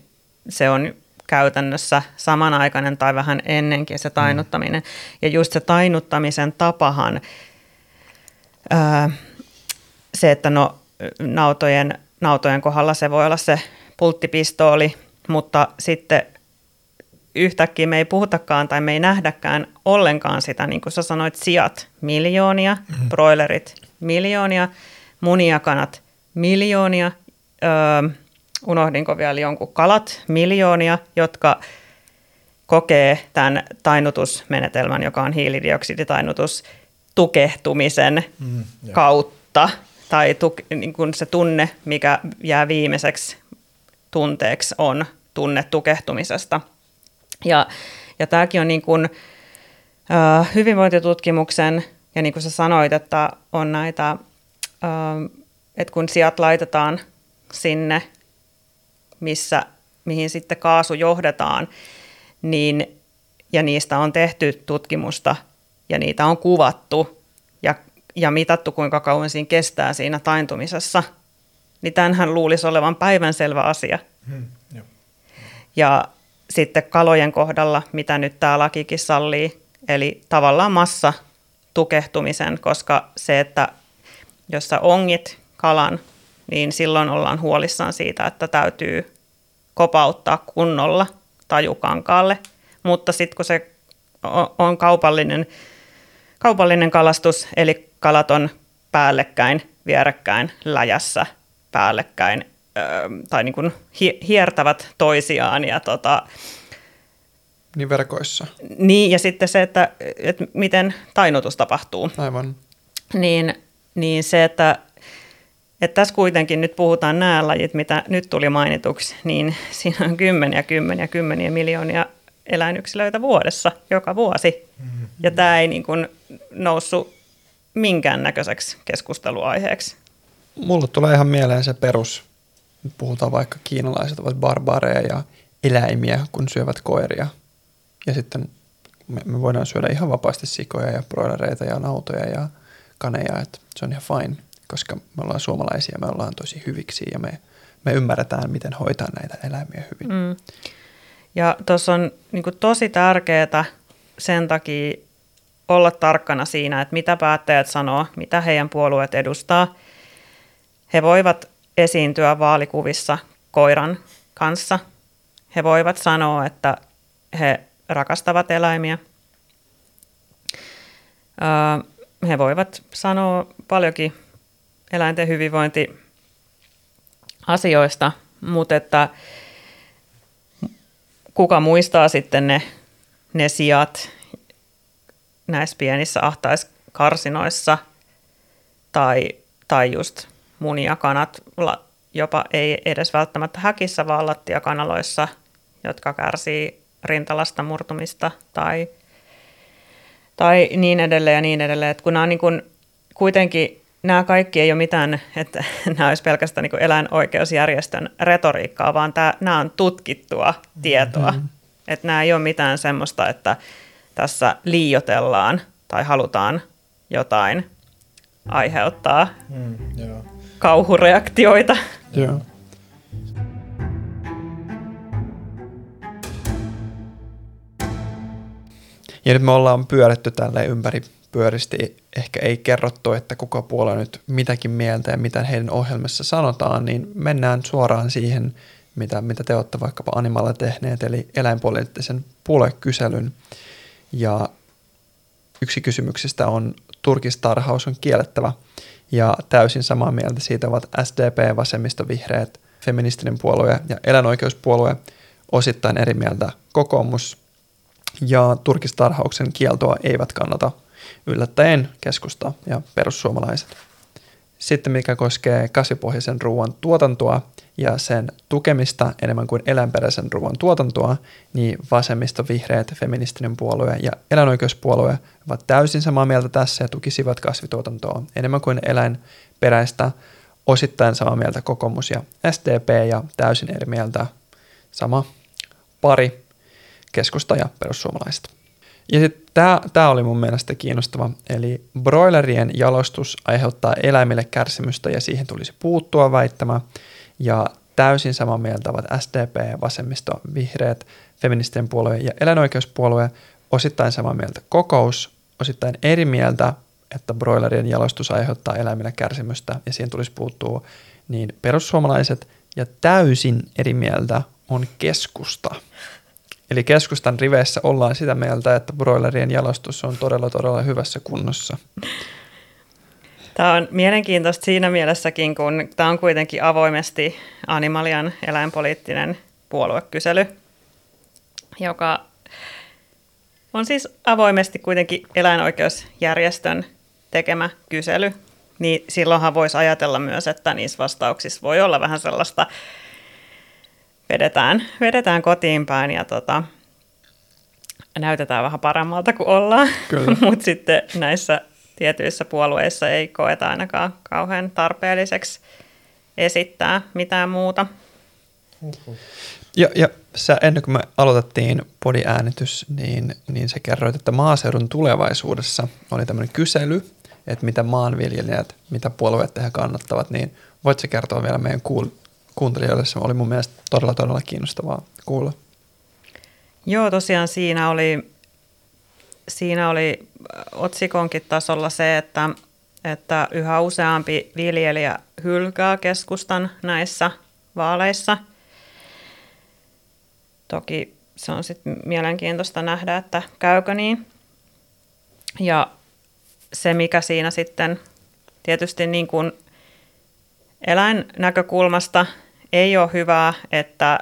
se on käytännössä samanaikainen tai vähän ennenkin se tainuttaminen. Ja just se tainuttamisen tapahan, ää, se, että no nautojen, nautojen kohdalla se voi olla se pulttipistooli, mutta sitten yhtäkkiä me ei puhutakaan tai me ei nähdäkään ollenkaan sitä, niin kuin sä sanoit, sijat miljoonia, mm-hmm. broilerit miljoonia, muniakanat miljoonia, öö, unohdinko vielä jonkun kalat miljoonia, jotka kokee tämän tainutusmenetelmän, joka on hiilidioksiditainutus, tukehtumisen mm, kautta, tai tuk, niin kuin se tunne, mikä jää viimeiseksi tunteeksi, on tunne tukehtumisesta – ja, ja tämäkin on niin kuin, äh, hyvinvointitutkimuksen, ja niin kuin sä sanoit, että on näitä, äh, että kun sijat laitetaan sinne, missä, mihin sitten kaasu johdetaan, niin, ja niistä on tehty tutkimusta, ja niitä on kuvattu, ja, ja mitattu, kuinka kauan siinä kestää siinä taintumisessa, niin tämähän luulisi olevan päivänselvä asia. Hmm, jo. Ja sitten kalojen kohdalla, mitä nyt tämä lakikin sallii, eli tavallaan massa tukehtumisen, koska se, että jos sä ongit kalan, niin silloin ollaan huolissaan siitä, että täytyy kopauttaa kunnolla tajukankaalle. Mutta sitten kun se on kaupallinen, kaupallinen kalastus, eli kalat on päällekkäin, vierekkäin, läjässä, päällekkäin, tai niin kuin hiertävät toisiaan ja tota, niin verkoissa. Niin, ja sitten se, että, että miten tainnutus tapahtuu. Aivan. Niin, niin se, että, että tässä kuitenkin nyt puhutaan nämä lajit, mitä nyt tuli mainituksi, niin siinä on kymmeniä, kymmeniä, kymmeniä miljoonia eläinyksilöitä vuodessa, joka vuosi. Mm-hmm. Ja tämä ei niin kuin noussut minkäännäköiseksi keskusteluaiheeksi. Mulle tulee ihan mieleen se perus, puhutaan vaikka kiinalaiset ovat barbaareja ja eläimiä, kun syövät koiria. Ja sitten me, me voidaan syödä ihan vapaasti sikoja ja broilereita ja nautoja ja kaneja, että se on ihan fine, koska me ollaan suomalaisia, me ollaan tosi hyviksi ja me, me ymmärretään, miten hoitaa näitä eläimiä hyvin. Mm. Ja tuossa on niin tosi tärkeää sen takia olla tarkkana siinä, että mitä päättäjät sanoo, mitä heidän puolueet edustaa. He voivat esiintyä vaalikuvissa koiran kanssa. He voivat sanoa, että he rakastavat eläimiä. He voivat sanoa paljonkin eläinten hyvinvointiasioista, mutta että kuka muistaa sitten ne, ne sijat näissä pienissä ahtaiskarsinoissa tai, tai just muniakanat, jopa ei edes välttämättä häkissä, vaan lattiakanaloissa, jotka kärsii rintalasta murtumista tai, tai niin edelleen ja niin edelleen. Et kun nämä on niin kuin, kuitenkin nämä kaikki ei ole mitään, että <laughs> nämä olisi pelkästään niin eläinoikeusjärjestön retoriikkaa, vaan tämä, nämä on tutkittua tietoa. Mm-hmm. Että nämä ei ole mitään semmoista, että tässä liiotellaan tai halutaan jotain aiheuttaa mm, joo. Kauhureaktioita. Joo. Ja nyt me ollaan pyöritty tälle ympäri pyöristi, ehkä ei kerrottu, että kuka puolue nyt mitäkin mieltä ja mitä heidän ohjelmassa sanotaan, niin mennään suoraan siihen, mitä, mitä te olette vaikkapa Animalla tehneet, eli eläinpoliittisen puoluekyselyn. Ja yksi kysymyksistä on turkistarhaus on kiellettävä, ja täysin samaa mieltä siitä ovat SDP, vasemmisto, vihreät, feministinen puolue ja eläinoikeuspuolue, osittain eri mieltä kokoomus, ja turkistarhauksen kieltoa eivät kannata yllättäen keskusta ja perussuomalaiset. Sitten mikä koskee kasvipohjaisen ruoan tuotantoa ja sen tukemista enemmän kuin eläinperäisen ruoan tuotantoa, niin vasemmisto, vihreät, feministinen puolue ja eläinoikeuspuolue ovat täysin samaa mieltä tässä ja tukisivat kasvituotantoa enemmän kuin eläinperäistä, osittain samaa mieltä kokoomus ja SDP ja täysin eri mieltä sama pari keskusta ja perussuomalaiset. Ja sitten tämä oli mun mielestä kiinnostava, eli broilerien jalostus aiheuttaa eläimille kärsimystä ja siihen tulisi puuttua väittämä, ja täysin samaa mieltä ovat SDP, vasemmisto, vihreät, feministinen puolue ja eläinoikeuspuolue, osittain samaa mieltä kokous, osittain eri mieltä, että broilerien jalostus aiheuttaa eläimille kärsimystä ja siihen tulisi puuttua, niin perussuomalaiset ja täysin eri mieltä on keskusta. Eli keskustan riveissä ollaan sitä mieltä, että broilerien jalostus on todella todella hyvässä kunnossa. Tämä on mielenkiintoista siinä mielessäkin, kun tämä on kuitenkin avoimesti Animalian eläinpoliittinen puoluekysely, joka on siis avoimesti kuitenkin eläinoikeusjärjestön tekemä kysely. Niin silloinhan voisi ajatella myös, että niissä vastauksissa voi olla vähän sellaista vedetään, vedetään kotiin päin ja tota, näytetään vähän paremmalta kuin ollaan. <laughs> Mutta sitten näissä tietyissä puolueissa ei koeta ainakaan kauhean tarpeelliseksi esittää mitään muuta. Ja, ja sä, ennen kuin me aloitettiin podiäänitys, niin, niin sä kerroit, että maaseudun tulevaisuudessa oli tämmöinen kysely, että mitä maanviljelijät, mitä puolueet he kannattavat, niin voit sä kertoa vielä meidän kuul- kuuntelijoille, se oli mun mielestä todella todella kiinnostavaa kuulla. Joo, tosiaan siinä oli, siinä oli otsikonkin tasolla se, että, että yhä useampi viljelijä hylkää keskustan näissä vaaleissa. Toki se on sitten mielenkiintoista nähdä, että käykö niin. Ja se, mikä siinä sitten tietysti niin kuin eläinnäkökulmasta ei ole hyvä, että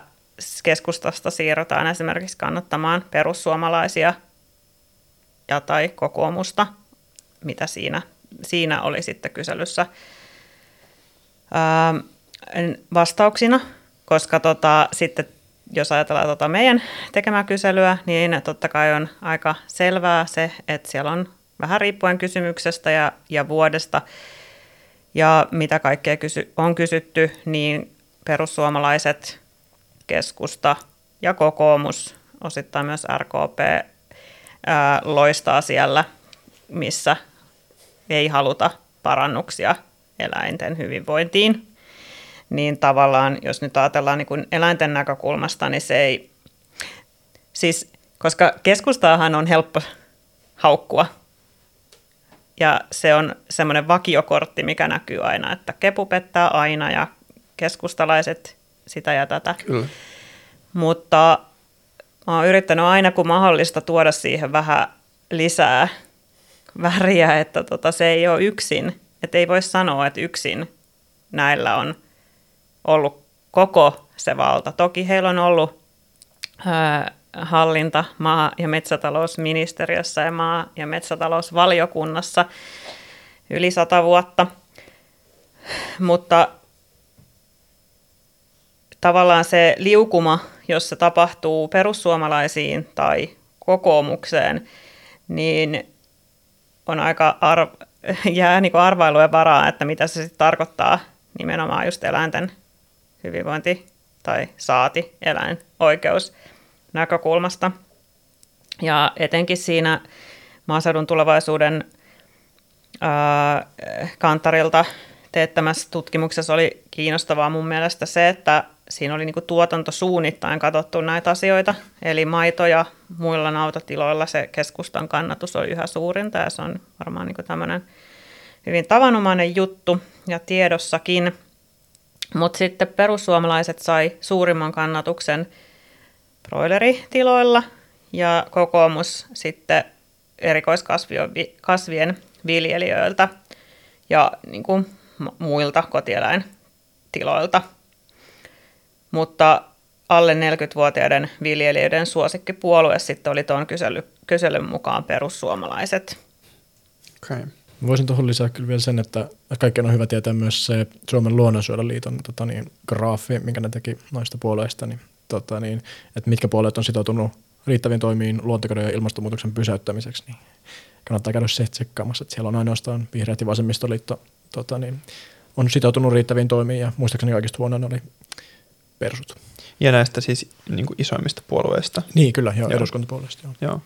keskustasta siirrytään esimerkiksi kannattamaan perussuomalaisia ja tai kokoomusta, mitä siinä, siinä oli sitten kyselyssä ää, vastauksina, koska tota, sitten jos ajatellaan tota meidän tekemää kyselyä, niin totta kai on aika selvää se, että siellä on vähän riippuen kysymyksestä ja, ja vuodesta. Ja mitä kaikkea kysy, on kysytty, niin perussuomalaiset, keskusta ja kokoomus, osittain myös RKP, loistaa siellä, missä ei haluta parannuksia eläinten hyvinvointiin. Niin tavallaan, jos nyt ajatellaan niin kuin eläinten näkökulmasta, niin se ei, siis koska keskustaahan on helppo haukkua ja se on semmoinen vakiokortti, mikä näkyy aina, että kepu pettää aina ja keskustalaiset sitä ja tätä. Kyllä. Mutta mä oon yrittänyt aina kun mahdollista tuoda siihen vähän lisää väriä, että tota, se ei ole yksin. Että ei voi sanoa, että yksin näillä on ollut koko se valta. Toki heillä on ollut ää, hallinta maa- ja metsätalousministeriössä ja maa- ja metsätalousvaliokunnassa yli sata vuotta. Mutta tavallaan se liukuma, jos se tapahtuu perussuomalaisiin tai kokoomukseen, niin on aika arv- jää niin arvailujen varaa, että mitä se sitten tarkoittaa nimenomaan just eläinten hyvinvointi tai saati eläinoikeus näkökulmasta. Ja etenkin siinä maaseudun tulevaisuuden ää, kantarilta teettämässä tutkimuksessa oli kiinnostavaa mun mielestä se, että siinä oli niinku tuotantosuunnittain katsottu näitä asioita. Eli maito ja muilla nautatiloilla se keskustan kannatus oli yhä suurinta ja se on varmaan niinku tämmöinen hyvin tavanomainen juttu ja tiedossakin. Mutta sitten perussuomalaiset sai suurimman kannatuksen broileritiloilla ja kokoomus sitten erikoiskasvien viljelijöiltä ja niin kuin muilta kotieläintiloilta. Mutta alle 40-vuotiaiden viljelijöiden suosikkipuolue sitten oli tuon kysely, kyselyn mukaan perussuomalaiset. Okay. Voisin tuohon lisää kyllä vielä sen, että kaikkien on hyvä tietää myös se Suomen luonnonsuojeluliiton tota niin, graafi, minkä ne teki noista puolueista, niin, tota niin, että mitkä puolueet on sitoutunut riittäviin toimiin luontokadon ja ilmastonmuutoksen pysäyttämiseksi, niin kannattaa käydä se tsekkaamassa, että siellä on ainoastaan vihreät ja vasemmistoliitto tota niin, on sitoutunut riittäviin toimiin ja muistaakseni kaikista huonoin oli persut. Ja näistä siis niin kuin isoimmista puolueista. Niin, kyllä, joo, joo. eduskuntapuolueista. Joo. joo.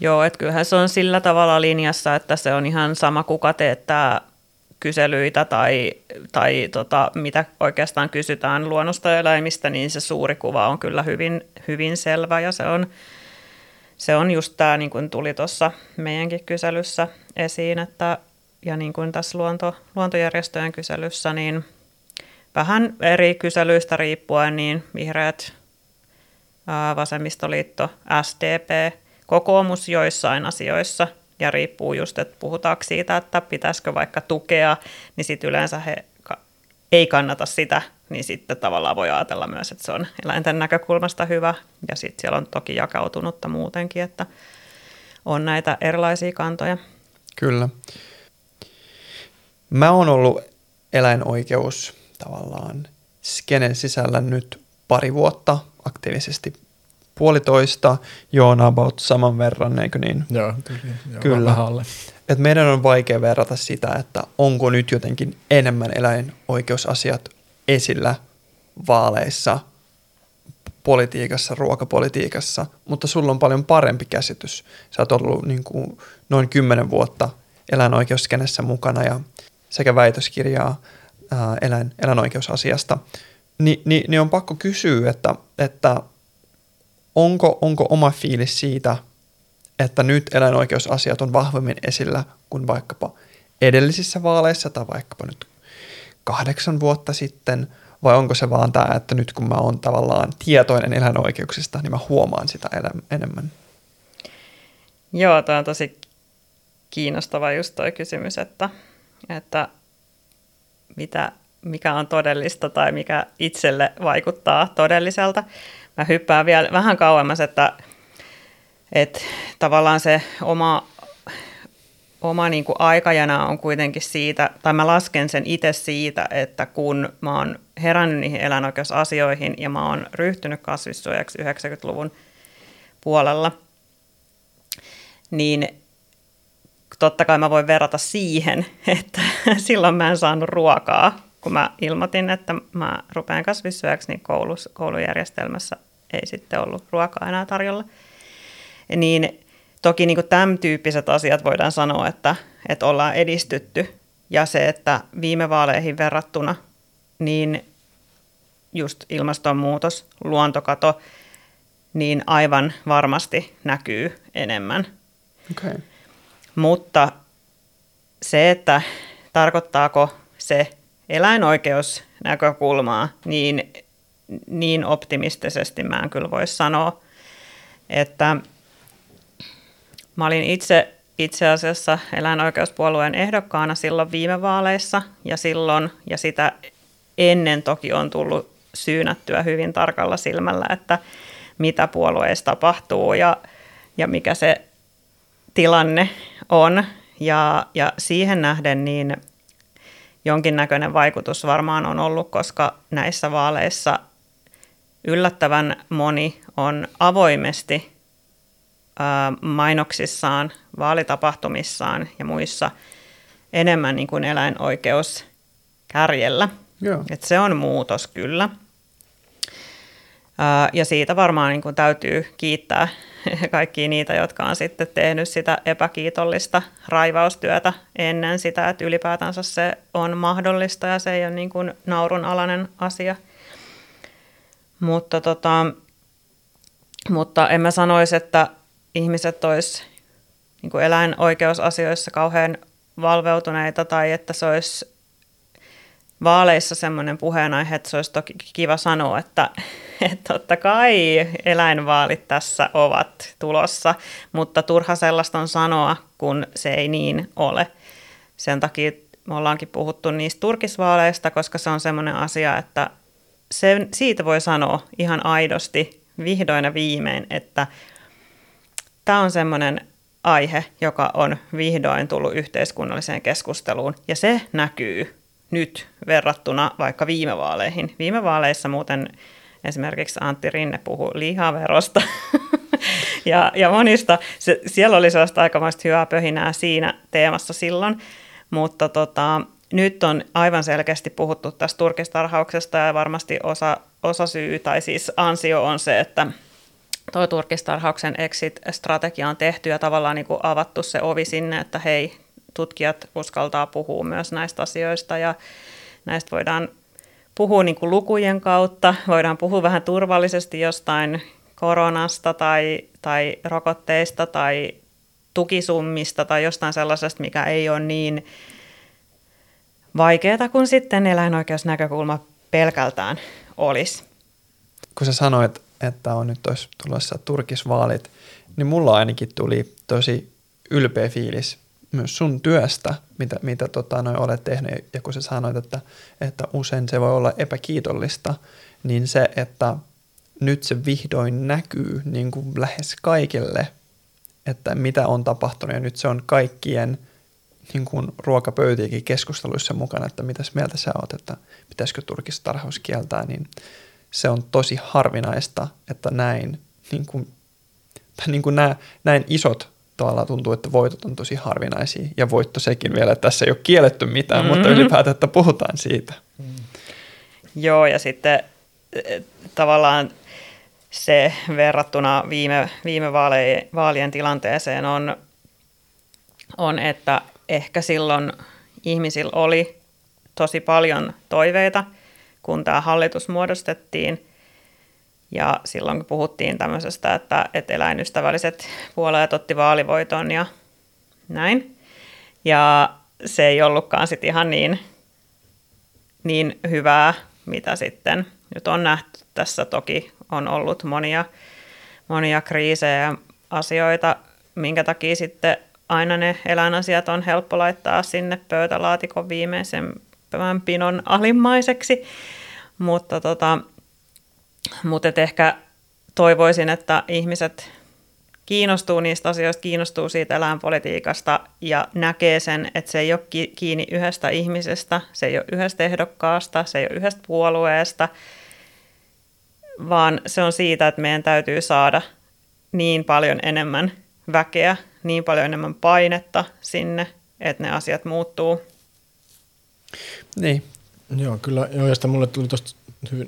Joo, että kyllähän se on sillä tavalla linjassa, että se on ihan sama kuka teettää kyselyitä tai, tai tota, mitä oikeastaan kysytään luonnosta ja eläimistä, niin se suuri kuva on kyllä hyvin, hyvin selvä ja se on, se on just tämä, niin kuin tuli tuossa meidänkin kyselyssä esiin, että ja niin kuin tässä luonto, luontojärjestöjen kyselyssä, niin vähän eri kyselyistä riippuen, niin vihreät, vasemmistoliitto, SDP, kokoomus joissain asioissa ja riippuu just, että puhutaanko siitä, että pitäisikö vaikka tukea, niin sitten yleensä he ei kannata sitä, niin sitten tavallaan voi ajatella myös, että se on eläinten näkökulmasta hyvä. Ja sitten siellä on toki jakautunutta muutenkin, että on näitä erilaisia kantoja. Kyllä. Mä oon ollut eläinoikeus tavallaan skenen sisällä nyt pari vuotta aktiivisesti puolitoista, joo, about saman verran, eikö niin? Joo, kyllä. Joo, kyllä. Et meidän on vaikea verrata sitä, että onko nyt jotenkin enemmän eläinoikeusasiat esillä vaaleissa, politiikassa, ruokapolitiikassa, mutta sulla on paljon parempi käsitys. Sä oot ollut niin kuin noin kymmenen vuotta eläinoikeuskenessä mukana ja sekä väitöskirjaa eläin, eläinoikeusasiasta, Ni, niin, niin on pakko kysyä, että, että onko, onko oma fiilis siitä, että nyt eläinoikeusasiat on vahvemmin esillä kuin vaikkapa edellisissä vaaleissa tai vaikkapa nyt kahdeksan vuotta sitten, vai onko se vaan tämä, että nyt kun mä oon tavallaan tietoinen eläinoikeuksista, niin mä huomaan sitä enemmän? Joo, tämä on tosi kiinnostava just toi kysymys, että, että mitä, mikä on todellista tai mikä itselle vaikuttaa todelliselta. Mä hyppään vielä vähän kauemmas, että, että tavallaan se oma, oma niin kuin aikajana on kuitenkin siitä, tai mä lasken sen itse siitä, että kun mä oon herännyt niihin eläinoikeusasioihin ja mä oon ryhtynyt kasvissuojaksi 90-luvun puolella, niin totta kai mä voin verrata siihen, <laughs> että silloin mä en saanut ruokaa, kun mä ilmoitin, että mä rupean kasvissyöjäksi, niin koulus, koulujärjestelmässä ei sitten ollut ruokaa enää tarjolla. Niin toki niin kuin tämän tyyppiset asiat voidaan sanoa, että, että ollaan edistytty. Ja se, että viime vaaleihin verrattuna, niin just ilmastonmuutos, luontokato, niin aivan varmasti näkyy enemmän. Okay. Mutta se, että tarkoittaako se eläinoikeusnäkökulmaa, niin, niin optimistisesti mä en kyllä voi sanoa, että mä olin itse itse asiassa eläinoikeuspuolueen ehdokkaana silloin viime vaaleissa ja silloin ja sitä ennen toki on tullut syynättyä hyvin tarkalla silmällä, että mitä puolueessa tapahtuu ja, ja mikä se tilanne on. Ja, ja siihen nähden niin jonkinnäköinen vaikutus varmaan on ollut, koska näissä vaaleissa yllättävän moni on avoimesti ää, mainoksissaan, vaalitapahtumissaan ja muissa enemmän niin kuin eläinoikeus kärjellä. Joo. Et se on muutos kyllä. Ja siitä varmaan niin kuin täytyy kiittää <laughs> kaikkia niitä, jotka on sitten tehnyt sitä epäkiitollista raivaustyötä ennen sitä, että ylipäätänsä se on mahdollista ja se ei ole niin kuin naurunalainen asia. Mutta, tota, mutta en mä sanoisi, että ihmiset olisi niin kuin eläinoikeusasioissa kauhean valveutuneita tai että se olisi vaaleissa semmoinen puheenaihe, että se olisi toki kiva sanoa, että, että totta kai eläinvaalit tässä ovat tulossa, mutta turha sellaista on sanoa, kun se ei niin ole. Sen takia me ollaankin puhuttu niistä turkisvaaleista, koska se on semmoinen asia, että se, siitä voi sanoa ihan aidosti vihdoin ja viimein, että tämä on semmoinen aihe, joka on vihdoin tullut yhteiskunnalliseen keskusteluun, ja se näkyy nyt verrattuna vaikka viime vaaleihin. Viime vaaleissa muuten esimerkiksi Antti Rinne puhui lihaverosta <laughs> ja, ja monista. Se, siellä oli sellaista aikamoista hyvää pöhinää siinä teemassa silloin, mutta tota, nyt on aivan selkeästi puhuttu tästä turkistarhauksesta ja varmasti osa, osa syy tai siis ansio on se, että tuo turkistarhauksen exit-strategia on tehty ja tavallaan niin kuin avattu se ovi sinne, että hei, tutkijat uskaltaa puhua myös näistä asioista ja näistä voidaan puhua niin kuin lukujen kautta, voidaan puhua vähän turvallisesti jostain koronasta tai, tai rokotteista tai tukisummista tai jostain sellaisesta, mikä ei ole niin vaikeaa kuin sitten eläinoikeusnäkökulma pelkältään olisi. Kun sä sanoit, että on nyt tulossa turkisvaalit, niin mulla ainakin tuli tosi ylpeä fiilis myös sun työstä, mitä, mitä tota, noi olet tehnyt, ja kun sä sanoit, että, että usein se voi olla epäkiitollista, niin se, että nyt se vihdoin näkyy niin kuin lähes kaikille, että mitä on tapahtunut, ja nyt se on kaikkien niin kuin ruokapöytiäkin keskusteluissa mukana, että mitäs mieltä sä oot, että pitäisikö turkistarhaus kieltää, niin se on tosi harvinaista, että näin, niin kuin, niin kuin nämä, näin isot tavallaan tuntuu, että voitot on tosi harvinaisia. Ja voitto sekin vielä, että tässä ei ole kielletty mitään, mm-hmm. mutta ylipäätään, että puhutaan siitä. Mm. Joo, ja sitten e, tavallaan se verrattuna viime, viime vaalien, vaalien tilanteeseen on, on, että ehkä silloin ihmisillä oli tosi paljon toiveita, kun tämä hallitus muodostettiin – ja silloin kun puhuttiin tämmöisestä, että, että eläinystävälliset puolueet otti vaalivoiton ja näin. Ja se ei ollutkaan sitten ihan niin, niin hyvää, mitä sitten nyt on nähty. Tässä toki on ollut monia, monia kriisejä ja asioita, minkä takia sitten aina ne eläinasiat on helppo laittaa sinne pöytälaatikon viimeisen pinon alimmaiseksi. Mutta, tota, mutta et ehkä toivoisin, että ihmiset kiinnostuu niistä asioista, kiinnostuu siitä eläinpolitiikasta ja näkee sen, että se ei ole kiinni yhdestä ihmisestä, se ei ole yhdestä ehdokkaasta, se ei ole yhdestä puolueesta, vaan se on siitä, että meidän täytyy saada niin paljon enemmän väkeä, niin paljon enemmän painetta sinne, että ne asiat muuttuu. Niin. Joo, kyllä. Joo, ja sitten mulle tuli tuosta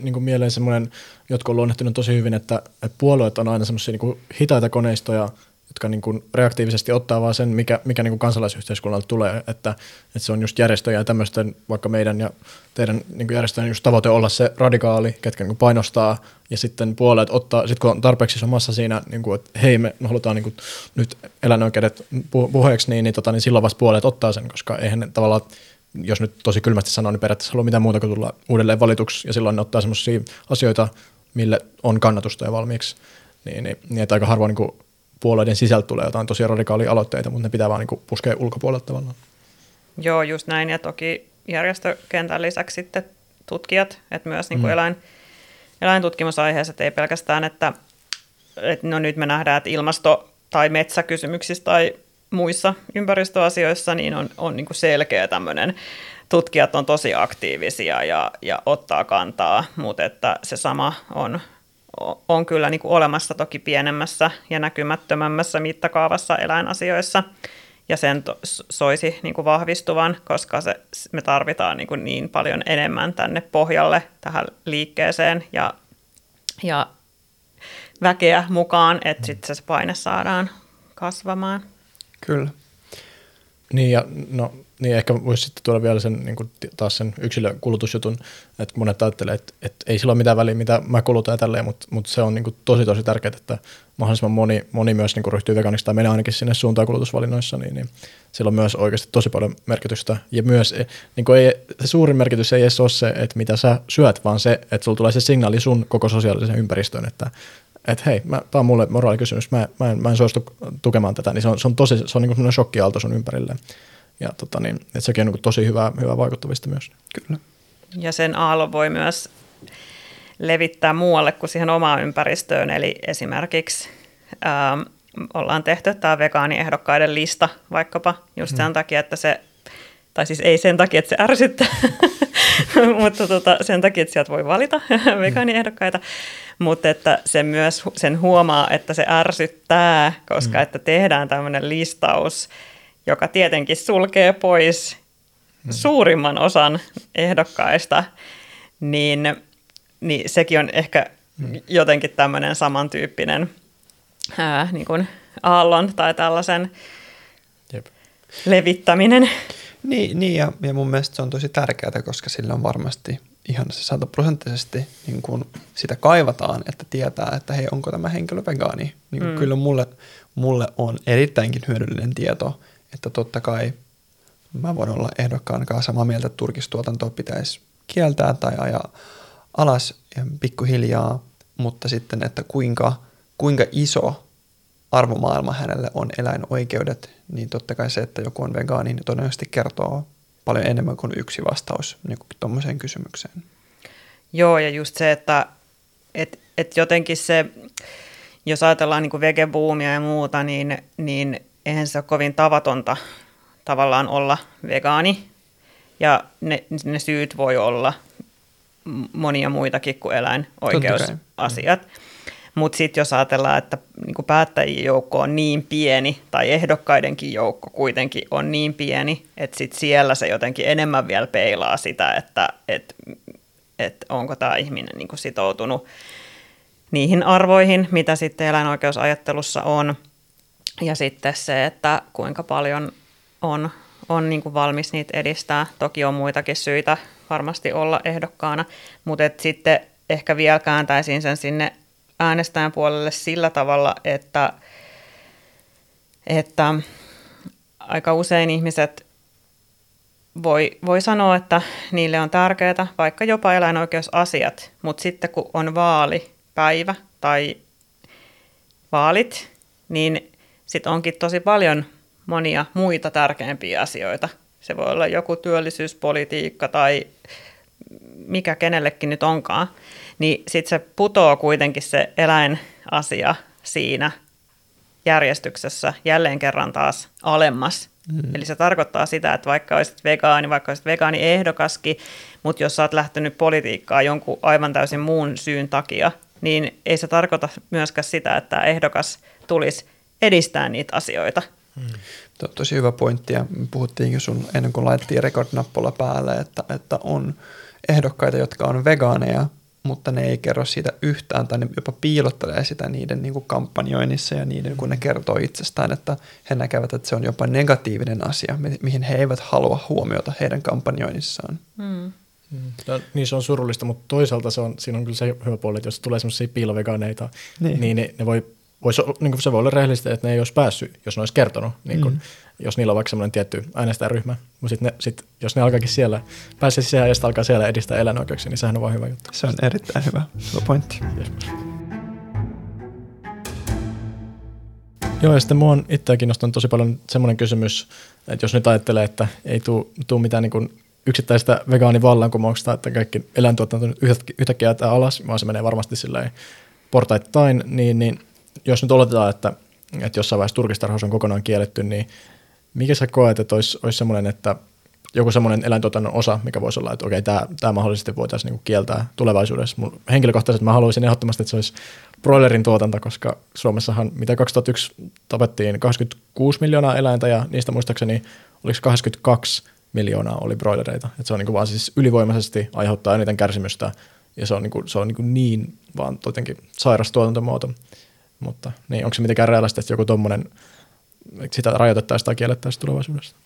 niin mieleen semmoinen, jotka on luonnehtinut tosi hyvin, että, että puolueet on aina semmoisia niin hitaita koneistoja, jotka niin kuin reaktiivisesti ottaa vaan sen, mikä, mikä niin kuin kansalaisyhteiskunnalta tulee, että, että se on just järjestöjä ja tämmöisten, vaikka meidän ja teidän niin kuin järjestöjen just tavoite olla se radikaali, ketkä niin kuin painostaa, ja sitten puolet ottaa, sitten kun on tarpeeksi samassa siinä, niin kuin, että hei, me halutaan niin kuin, nyt eläinoikeudet puheeksi, niin, niin, tota, niin silloin vasta puolet ottaa sen, koska eihän ne tavallaan jos nyt tosi kylmästi sanoo, niin periaatteessa haluaa mitään muuta kuin tulla uudelleen valituksi, ja silloin ne ottaa sellaisia asioita, mille on kannatusta jo valmiiksi. Niin, niin, niin että aika harvoin niin puolueiden sisältä tulee jotain tosi radikaalia aloitteita, mutta ne pitää vaan niin puskea ulkopuolelta tavallaan. Joo, just näin, ja toki järjestökentän lisäksi sitten tutkijat, että myös niin kuin mm. eläin, eläintutkimusaiheessa, ei pelkästään, että, että no nyt me nähdään, että ilmasto- tai metsäkysymyksissä tai muissa ympäristöasioissa niin on, on niin kuin selkeä tämmöinen, tutkijat on tosi aktiivisia ja, ja ottaa kantaa, mutta että se sama on, on kyllä niin kuin olemassa toki pienemmässä ja näkymättömämmässä mittakaavassa eläinasioissa, ja sen to, soisi niin kuin vahvistuvan, koska se, me tarvitaan niin, kuin niin paljon enemmän tänne pohjalle tähän liikkeeseen ja, ja väkeä mukaan, että sitten se paine saadaan kasvamaan. Kyllä. Niin, ja no, niin ehkä voisi sitten tuoda vielä sen, niin kuin taas sen yksilökulutusjutun, että monet ajattelee, että, että ei sillä ole mitään väliä, mitä mä kulutan ja tälleen, mutta, mutta se on niin kuin tosi tosi tärkeää, että mahdollisimman moni, moni myös niin kuin ryhtyy veganiksi tai menee ainakin sinne suuntaan kulutusvalinnoissa, niin, niin sillä on myös oikeasti tosi paljon merkitystä. Ja myös niin kuin ei, se suurin merkitys ei edes ole se, että mitä sä syöt, vaan se, että sulla tulee se signaali sun koko sosiaalisen ympäristöön, että että hei, tämä on mulle moraalikysymys, mä, mä, en, mä en suostu tukemaan tätä, niin se on, se on tosi, se on niin kuin shokkiaalto sun ympärille. Ja tota niin, että sekin on niin tosi hyvää, hyvää vaikuttavista myös. Kyllä. Ja sen aallon voi myös levittää muualle kuin siihen omaan ympäristöön, eli esimerkiksi ähm, ollaan tehty tämä vegaaniehdokkaiden lista vaikkapa just mm. sen takia, että se, tai siis ei sen takia, että se ärsyttää, <laughs> mutta tota, sen takia, että sieltä voi valita <laughs> vegaaniehdokkaita, mutta että se myös sen huomaa, että se ärsyttää, koska mm. että tehdään tämmöinen listaus, joka tietenkin sulkee pois mm. suurimman osan ehdokkaista, niin, niin sekin on ehkä mm. jotenkin tämmöinen samantyyppinen ää, niin kuin aallon tai tällaisen Jep. levittäminen. Niin, niin ja, ja mun mielestä se on tosi tärkeää, koska sillä on varmasti ihan se sataprosenttisesti niin kuin sitä kaivataan, että tietää, että hei, onko tämä henkilö vegaani. Niin mm. Kyllä mulle, mulle on erittäinkin hyödyllinen tieto, että totta kai mä voin olla ehdokkaan kanssa samaa mieltä, että turkistuotantoa pitäisi kieltää tai ajaa alas ja pikkuhiljaa, mutta sitten, että kuinka, kuinka iso arvomaailma hänelle on eläinoikeudet, niin totta kai se, että joku on vegaani, niin todennäköisesti kertoo paljon enemmän kuin yksi vastaus niin tuommoiseen kysymykseen. Joo, ja just se, että et, et jotenkin se, jos ajatellaan niin vegebuumia ja muuta, niin, niin eihän se ole kovin tavatonta tavallaan olla vegaani. Ja ne, ne syyt voi olla monia muitakin kuin eläinoikeusasiat. Mm. Mutta sitten jos ajatellaan, että niinku päättäjien joukko on niin pieni, tai ehdokkaidenkin joukko kuitenkin on niin pieni, että sit siellä se jotenkin enemmän vielä peilaa sitä, että et, et onko tämä ihminen niinku sitoutunut niihin arvoihin, mitä sitten eläinoikeusajattelussa on. Ja sitten se, että kuinka paljon on, on niin kuin valmis niitä edistää. Toki on muitakin syitä varmasti olla ehdokkaana, mutta sitten ehkä vielä kääntäisin sen sinne äänestäjän puolelle sillä tavalla, että, että aika usein ihmiset voi, voi sanoa, että niille on tärkeää vaikka jopa eläinoikeusasiat, mutta sitten kun on vaalipäivä tai vaalit, niin sitten onkin tosi paljon monia muita tärkeämpiä asioita. Se voi olla joku työllisyyspolitiikka tai mikä kenellekin nyt onkaan, niin sitten se putoo kuitenkin se eläinasia siinä järjestyksessä jälleen kerran taas alemmas. Mm. Eli se tarkoittaa sitä, että vaikka olisit vegaani, vaikka olisit vegaani ehdokaskin, mutta jos sä oot lähtenyt politiikkaa jonkun aivan täysin muun syyn takia, niin ei se tarkoita myöskään sitä, että ehdokas tulisi edistää niitä asioita. Mm. To, tosi hyvä pointti ja puhuttiinkin sun ennen kuin laitettiin rekordnappulla päälle, että, että on ehdokkaita, jotka on vegaaneja, mutta ne ei kerro siitä yhtään tai ne jopa piilottelee sitä niiden niin kuin kampanjoinnissa ja niiden, kun ne kertoo itsestään, että he näkevät, että se on jopa negatiivinen asia, mihin he eivät halua huomiota heidän kampanjoinnissaan. Mm. Mm. Niin se on surullista, mutta toisaalta se on, siinä on kyllä se hyvä puoli, että jos tulee semmoisia piilovegaaneita, niin, niin ne, ne voi, voisi, niin kuin se voi olla rehellistä, että ne ei olisi päässyt, jos ne olisi kertonut, niin kuin, mm. Jos niillä on vaikka semmoinen tietty äänestäjäryhmä. Mutta sit ne, sit, jos ne alkaakin siellä, pääsee sisään ja sitten alkaa siellä edistää eläinoikeuksia, niin sehän on vaan hyvä juttu. Se on erittäin hyvä, hyvä pointti. Yes. Joo, ja sitten mua on itseä kiinnostunut tosi paljon semmoinen kysymys, että jos nyt ajattelee, että ei tule mitään niin kuin yksittäistä vegaanivallankumouksesta, että kaikki eläintuotanto yhtäkkiä jätää alas, vaan se menee varmasti silleen portaittain, niin, niin jos nyt oletetaan, että, että jossain vaiheessa turkistarhaus on kokonaan kielletty, niin mikä sä koet, että olisi, olisi semmoinen, että joku semmoinen eläintuotannon osa, mikä voisi olla, että okei, tämä, tämä mahdollisesti voitaisiin niin kieltää tulevaisuudessa. Mun henkilökohtaisesti mä haluaisin ehdottomasti, että se olisi broilerin tuotanto, koska Suomessahan, mitä 2001 tapettiin 26 miljoonaa eläintä ja niistä muistaakseni oliko 82 miljoonaa oli broilereita. Et se on niin kuin vaan siis ylivoimaisesti aiheuttaa eniten kärsimystä ja se on niin, kuin, se on niin, kuin niin vaan jotenkin sairas tuotantomuoto. Mutta niin, onko se mitenkään realistista, että joku tuommoinen, sitä rajoitettaisiin tai kiellettäisiin tulevaisuudessa?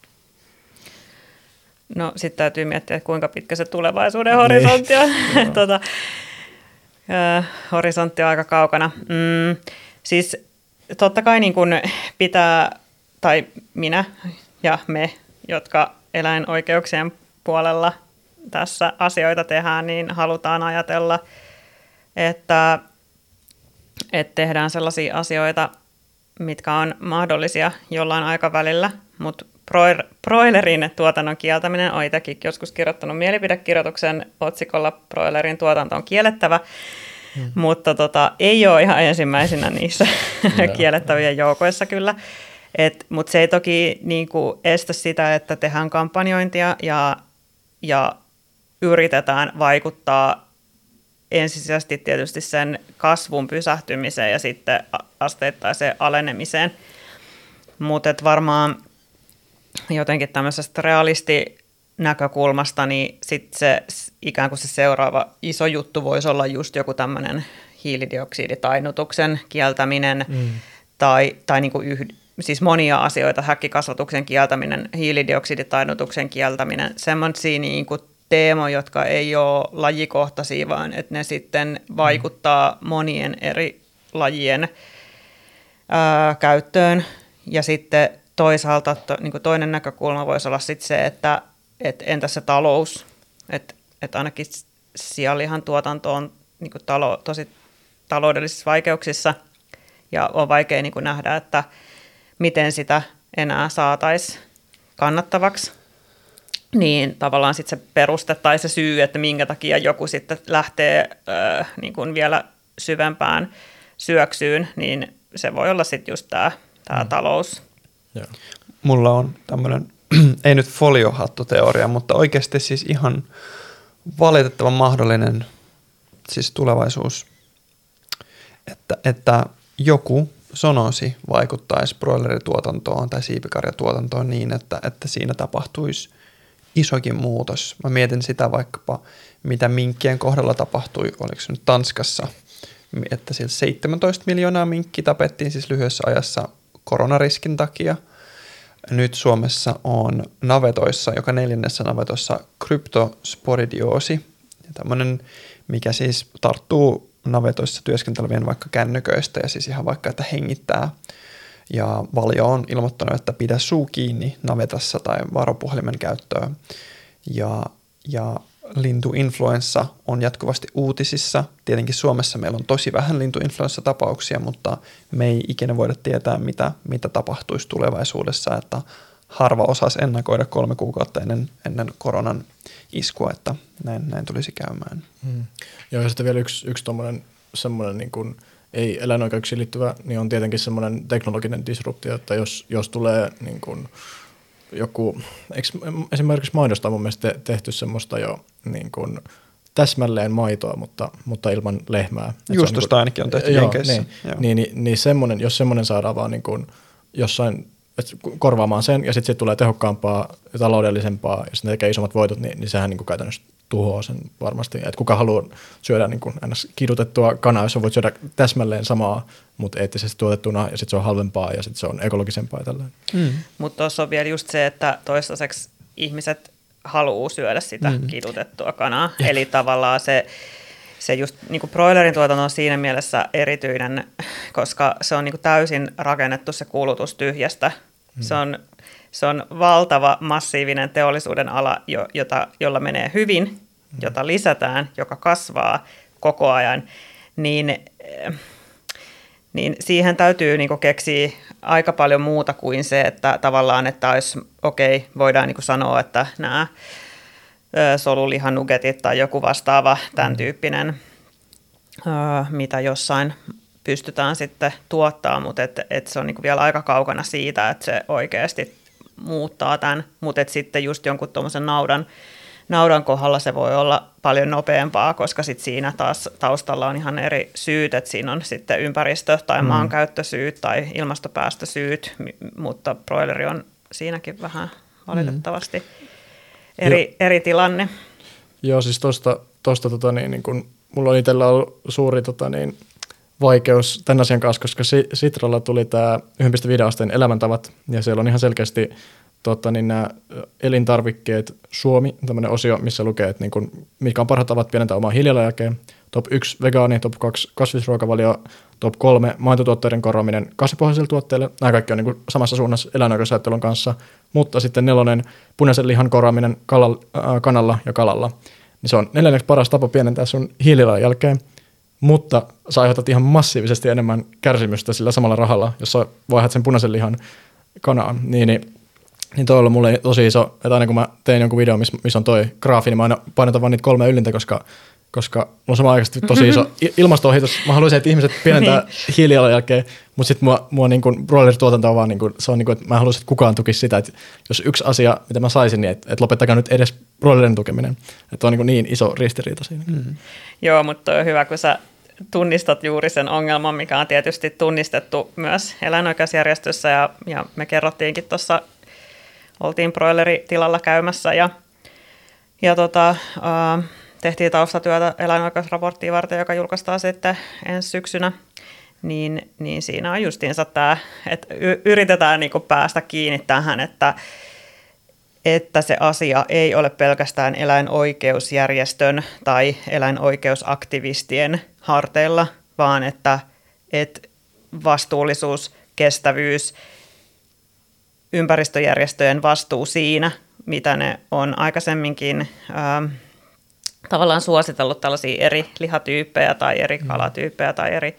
No sitten täytyy miettiä, että kuinka pitkä se tulevaisuuden niin. horisontti on. <laughs> tuota, äh, horisontti on aika kaukana. Mm, siis totta kai niin kun pitää, tai minä ja me, jotka eläinoikeuksien puolella tässä asioita tehdään, niin halutaan ajatella, että, että tehdään sellaisia asioita, mitkä on mahdollisia jollain aikavälillä, mutta broilerin tuotannon kieltäminen, olen itsekin joskus kirjoittanut mielipidekirjoituksen otsikolla broilerin tuotanto on kiellettävä, hmm. mutta tota, ei ole ihan ensimmäisenä niissä <laughs> kiellettävien joukoissa kyllä. Mutta se ei toki niin kuin, estä sitä, että tehdään kampanjointia ja, ja yritetään vaikuttaa ensisijaisesti tietysti sen kasvun pysähtymiseen ja sitten asteittaiseen alenemiseen. Mutta varmaan jotenkin tämmöisestä realisti näkökulmasta, niin sitten se ikään kuin se seuraava iso juttu voisi olla just joku tämmöinen hiilidioksiditainutuksen kieltäminen mm. tai, tai niin kuin yh, siis monia asioita, häkkikasvatuksen kieltäminen, hiilidioksiditainutuksen kieltäminen, semmoisia niin kuin teemoja, jotka ei ole lajikohtaisia, vaan että ne sitten vaikuttaa monien eri lajien ää, käyttöön. Ja sitten toisaalta to, niin kuin toinen näkökulma voisi olla sitten se, että et entä se talous, että et ainakin sianlihan tuotanto on niin kuin talo, tosi taloudellisissa vaikeuksissa. Ja on vaikea niin kuin nähdä, että miten sitä enää saataisiin kannattavaksi, niin tavallaan sitten se peruste tai se syy, että minkä takia joku sitten lähtee äh, niin kuin vielä syvempään syöksyyn, niin se voi olla sitten just tämä tää mm. talous. Yeah. Mulla on tämmöinen, <clears throat> ei nyt foliohattuteoria, mutta oikeasti siis ihan valitettavan mahdollinen siis tulevaisuus, että, että joku sonosi vaikuttaisi broilerituotantoon tai siipikarjatuotantoon niin, että, että siinä tapahtuisi isokin muutos. Mä mietin sitä vaikkapa, mitä minkkien kohdalla tapahtui, oliko se nyt Tanskassa, että siellä 17 miljoonaa minkki tapettiin siis lyhyessä ajassa koronariskin takia. Nyt on navetoissa, joka neljännessä navetossa kryptosporidioosi, tämmöinen, mikä siis tarttuu navetoissa työskentelevien vaikka kännyköistä ja siis ihan vaikka, että hengittää. Ja Valio on ilmoittanut, että pidä suu kiinni navetassa tai varopuhelimen käyttöön. Ja, ja lintuinfluenssa on jatkuvasti uutisissa. Tietenkin Suomessa meillä on tosi vähän lintuinfluenssa-tapauksia, mutta me ei ikinä voida tietää, mitä, mitä tapahtuisi tulevaisuudessa, että harva osasi ennakoida kolme kuukautta ennen, ennen koronan iskua, että näin, näin tulisi käymään. Hmm. Joo, ja sitten vielä yksi, yksi tuommoinen semmoinen niin kuin, ei eläinoikeuksiin liittyvä, niin on tietenkin semmoinen teknologinen disruptio, että jos, jos tulee niin kuin, joku, esimerkiksi maidosta on mun mielestä tehty semmoista jo niin kuin, täsmälleen maitoa, mutta, mutta ilman lehmää. Juustosta on, ainakin on tehty joo, Niin, niin, niin, niin semmoinen, jos semmoinen saadaan vaan niin kuin jossain korvaamaan sen ja sitten siitä tulee tehokkaampaa ja taloudellisempaa ja sitten tekee isommat voitot, niin, niin sehän niin kuin käytännössä tuhoaa sen varmasti. Et kuka haluaa syödä niin kuin kidutettua kanaa, jos voit syödä täsmälleen samaa, mutta eettisesti tuotettuna ja sitten se on halvempaa ja sitten se on ekologisempaa ja tällainen. Mm. Mutta tuossa on vielä just se, että toistaiseksi ihmiset haluaa syödä sitä mm. kidutettua kanaa. Jep. Eli tavallaan se, se just niin kuin broilerin tuotanto on siinä mielessä erityinen, koska se on niin kuin täysin rakennettu se kulutus tyhjästä. Mm. Se, on, se on valtava massiivinen teollisuuden ala, jota, jolla menee hyvin, mm. jota lisätään, joka kasvaa koko ajan. Niin niin siihen täytyy niin keksiä aika paljon muuta kuin se, että tavallaan, että olisi, okei, okay, voidaan niin sanoa, että nämä solulihanugetit tai joku vastaava tämän mm. tyyppinen, mitä jossain pystytään sitten tuottaa, mutta et, et se on niin vielä aika kaukana siitä, että se oikeasti muuttaa tämän, mutta sitten just jonkun tuommoisen naudan naudan kohdalla se voi olla paljon nopeampaa, koska sit siinä taas taustalla on ihan eri syyt, että siinä on sitten ympäristö- tai mm. maankäyttösyyt tai ilmastopäästösyyt, mutta broileri on siinäkin vähän valitettavasti mm. eri, eri tilanne. Joo, siis tuosta tosta, tota, niin, niin kun, mulla on itsellä ollut suuri tota, niin, vaikeus tämän asian kanssa, koska Sitralla tuli tämä 1,5 asteen elämäntavat, ja siellä on ihan selkeästi tota, niin nämä elintarvikkeet Suomi, tämmöinen osio, missä lukee, että niin kuin, mitkä on parhaat tavat pienentää omaa hiilijalanjälkeä, top 1 vegaani, top 2 kasvisruokavalio, top 3 maitotuotteiden korvaaminen kasvipohjaisille tuotteille. Nämä kaikki on niin kuin samassa suunnassa eläinoikeusajattelun kanssa, mutta sitten nelonen punaisen lihan korvaaminen kalalla, äh, kanalla ja kalalla. Niin se on neljänneksi paras tapa pienentää sun hiilijalanjälkeä, mutta sä aiheutat ihan massiivisesti enemmän kärsimystä sillä samalla rahalla, jos sä vaihdat sen punaisen lihan kanaan. Niin, niin niin toi on ollut mulle tosi iso, että aina kun mä tein jonkun videon, missä, missä on toi graafi, niin mä aina painotan vaan niitä kolme ylintä, koska, koska mulla on sama aikaisesti tosi iso <laughs> ilmasto-ohitus. Mä haluaisin, että ihmiset pienentää niin. hiilijalanjälkeen, mutta sitten mua, mua niin kuin broiler-tuotanto on vaan, niin kuin, se on niin kuin, että mä haluaisin, että kukaan tukisi sitä, että jos yksi asia, mitä mä saisin, niin että, että lopettakaa nyt edes broilerin tukeminen. Että on niin, niin iso ristiriita siinä. Mm. Joo, mutta on hyvä, kun sä tunnistat juuri sen ongelman, mikä on tietysti tunnistettu myös eläinoikeusjärjestössä ja, ja me kerrottiinkin tuossa oltiin broileritilalla käymässä ja, ja tota, äh, tehtiin taustatyötä eläinoikeusraporttia varten, joka julkaistaan sitten ensi syksynä. Niin, niin siinä on justiinsa tämä, että yritetään niin päästä kiinni tähän, että, että se asia ei ole pelkästään eläinoikeusjärjestön tai eläinoikeusaktivistien harteilla, vaan että, että vastuullisuus, kestävyys ympäristöjärjestöjen vastuu siinä, mitä ne on aikaisemminkin ähm, tavallaan suositellut tällaisia eri lihatyyppejä tai eri mm. kalatyyppejä tai eri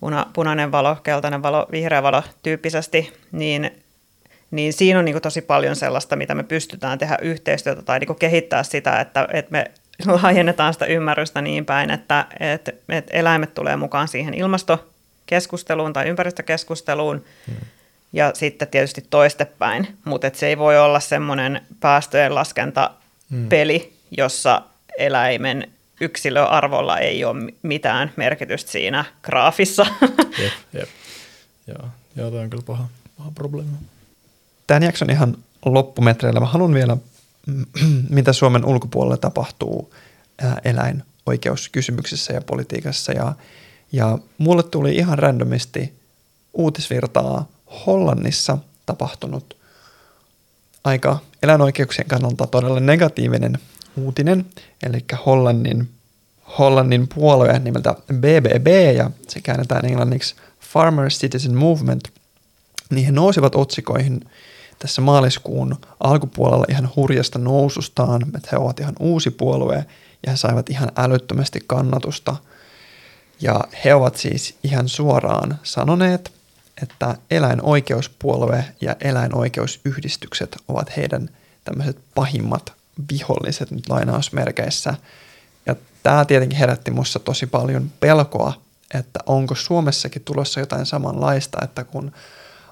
puna, punainen valo, keltainen valo, vihreä valo tyyppisesti, niin, niin siinä on niin tosi paljon sellaista, mitä me pystytään tehdä yhteistyötä tai niin kehittää sitä, että, että me laajennetaan sitä ymmärrystä niin päin, että, että, että eläimet tulee mukaan siihen ilmastokeskusteluun tai ympäristökeskusteluun, hmm ja sitten tietysti toistepäin, mutta se ei voi olla semmoinen päästöjen laskentapeli, mm. jossa eläimen yksilöarvolla ei ole mitään merkitystä siinä graafissa. Jep, jep. Joo, joo toi on kyllä paha, paha probleemi. Tämän jakson ihan loppumetreillä mä haluan vielä, <clears throat> mitä Suomen ulkopuolella tapahtuu eläinoikeuskysymyksissä ja politiikassa. Ja, ja mulle tuli ihan randomisti uutisvirtaa Hollannissa tapahtunut aika eläinoikeuksien kannalta todella negatiivinen uutinen, eli Hollannin, Hollannin puolue nimeltä BBB, ja se käännetään englanniksi Farmer Citizen Movement, niin he nousivat otsikoihin tässä maaliskuun alkupuolella ihan hurjasta nousustaan, että he ovat ihan uusi puolue ja he saivat ihan älyttömästi kannatusta. Ja he ovat siis ihan suoraan sanoneet, että eläinoikeuspuolue ja eläinoikeusyhdistykset ovat heidän tämmöiset pahimmat viholliset nyt lainausmerkeissä. Ja tämä tietenkin herätti minussa tosi paljon pelkoa, että onko Suomessakin tulossa jotain samanlaista, että kun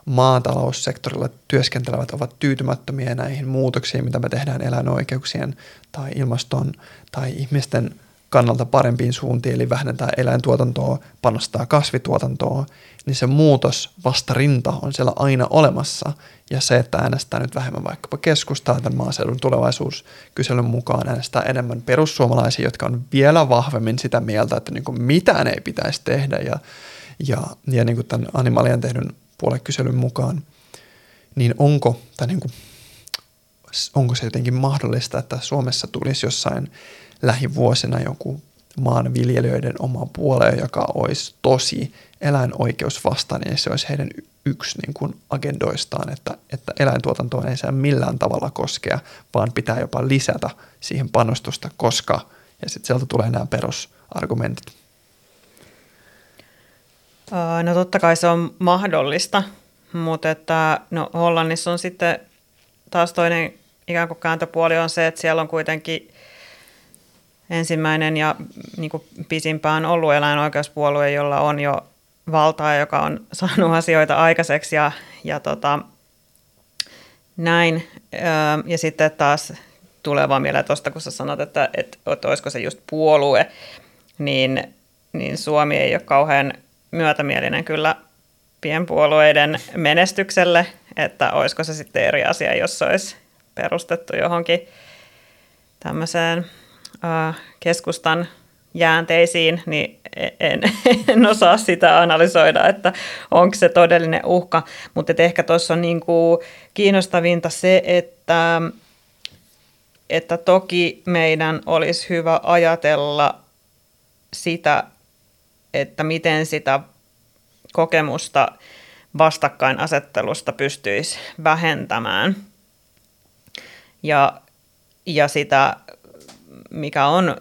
maataloussektorilla työskentelevät ovat tyytymättömiä näihin muutoksiin, mitä me tehdään eläinoikeuksien tai ilmaston tai ihmisten kannalta parempiin suuntiin, eli vähennetään eläintuotantoa, panostaa kasvituotantoa, niin se muutos vastarinta on siellä aina olemassa. Ja se, että äänestää nyt vähemmän vaikkapa keskustaa tämän maaseudun tulevaisuuskyselyn mukaan, äänestää enemmän perussuomalaisia, jotka on vielä vahvemmin sitä mieltä, että niin kuin mitään ei pitäisi tehdä. Ja, ja, ja niin kuin tämän Animalian tehdyn puolekyselyn mukaan, niin onko, tai niin kuin, onko se jotenkin mahdollista, että Suomessa tulisi jossain lähivuosina joku maanviljelijöiden oma puole, joka olisi tosi eläinoikeusvastainen ja se olisi heidän yksi niin kuin agendoistaan, että, että eläintuotantoa ei saa millään tavalla koskea, vaan pitää jopa lisätä siihen panostusta, koska, ja sitten sieltä tulee nämä perusargumentit. No totta kai se on mahdollista, mutta että, no Hollannissa on sitten taas toinen ikään kuin kääntöpuoli on se, että siellä on kuitenkin ensimmäinen ja niin kuin pisimpään ollut eläinoikeuspuolue, jolla on jo valtaa, joka on <laughs> saanut asioita aikaiseksi ja, ja tota, näin. Ja sitten taas tulee vaan mieleen tuosta, kun sä sanot, että, että, että olisiko se just puolue, niin, niin Suomi ei ole kauhean myötämielinen kyllä pienpuolueiden menestykselle, että olisiko se sitten eri asia, jos se olisi perustettu johonkin tämmöiseen keskustan jäänteisiin, niin en, <laughs> en osaa sitä analysoida, että onko se todellinen uhka. Mutta ehkä tuossa on niin kuin kiinnostavinta se, että, että toki meidän olisi hyvä ajatella sitä, että miten sitä kokemusta vastakkainasettelusta pystyisi vähentämään. Ja, ja sitä mikä on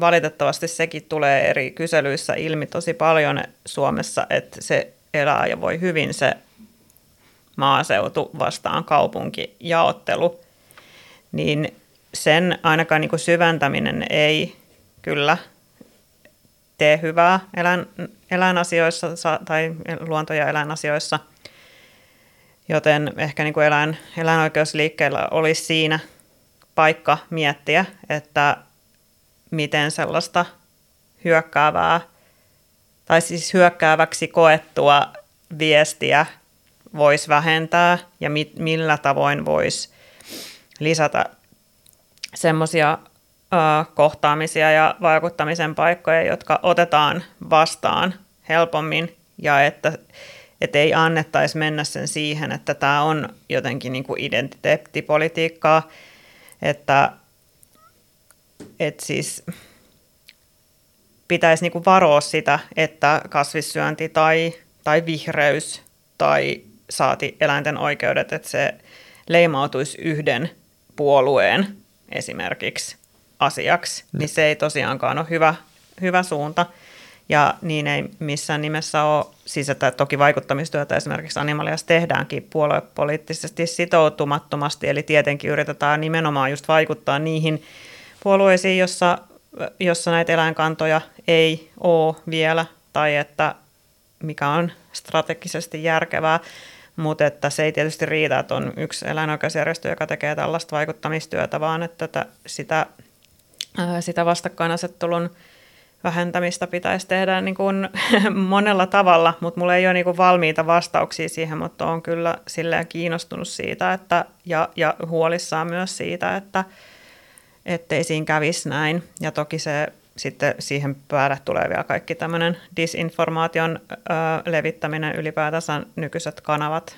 valitettavasti sekin tulee eri kyselyissä ilmi tosi paljon Suomessa, että se elää ja voi hyvin se maaseutu vastaan kaupunkijaottelu, niin sen ainakaan niin kuin syventäminen ei kyllä tee hyvää eläin, eläinasioissa tai luonto- ja eläinasioissa, joten ehkä niin kuin eläin, eläinoikeusliikkeellä olisi siinä paikka miettiä, että miten sellaista hyökkäävää tai siis hyökkääväksi koettua viestiä voisi vähentää ja mi- millä tavoin voisi lisätä semmoisia kohtaamisia ja vaikuttamisen paikkoja, jotka otetaan vastaan helpommin ja että, että ei annettaisi mennä sen siihen, että tämä on jotenkin niin kuin identiteettipolitiikkaa, että, että siis pitäisi niin kuin varoa sitä, että kasvissyönti tai, tai vihreys tai saati eläinten oikeudet, että se leimautuisi yhden puolueen esimerkiksi asiaksi, niin se ei tosiaankaan ole hyvä, hyvä suunta. Ja niin ei missään nimessä ole, siis että toki vaikuttamistyötä esimerkiksi Animaliassa tehdäänkin puoluepoliittisesti sitoutumattomasti, eli tietenkin yritetään nimenomaan just vaikuttaa niihin puolueisiin, jossa, jossa näitä eläinkantoja ei ole vielä, tai että mikä on strategisesti järkevää, mutta että se ei tietysti riitä, että on yksi eläinoikeusjärjestö, joka tekee tällaista vaikuttamistyötä, vaan että sitä, sitä vastakkainasettelun vähentämistä pitäisi tehdä niin kuin <laughs> monella tavalla, mutta mulla ei ole niin kuin valmiita vastauksia siihen, mutta on kyllä silleen kiinnostunut siitä että, ja, ja huolissaan myös siitä, että ettei siinä kävisi näin. Ja toki se sitten siihen päälle tulee vielä kaikki tämmöinen disinformaation ö, levittäminen, ylipäätänsä nykyiset kanavat,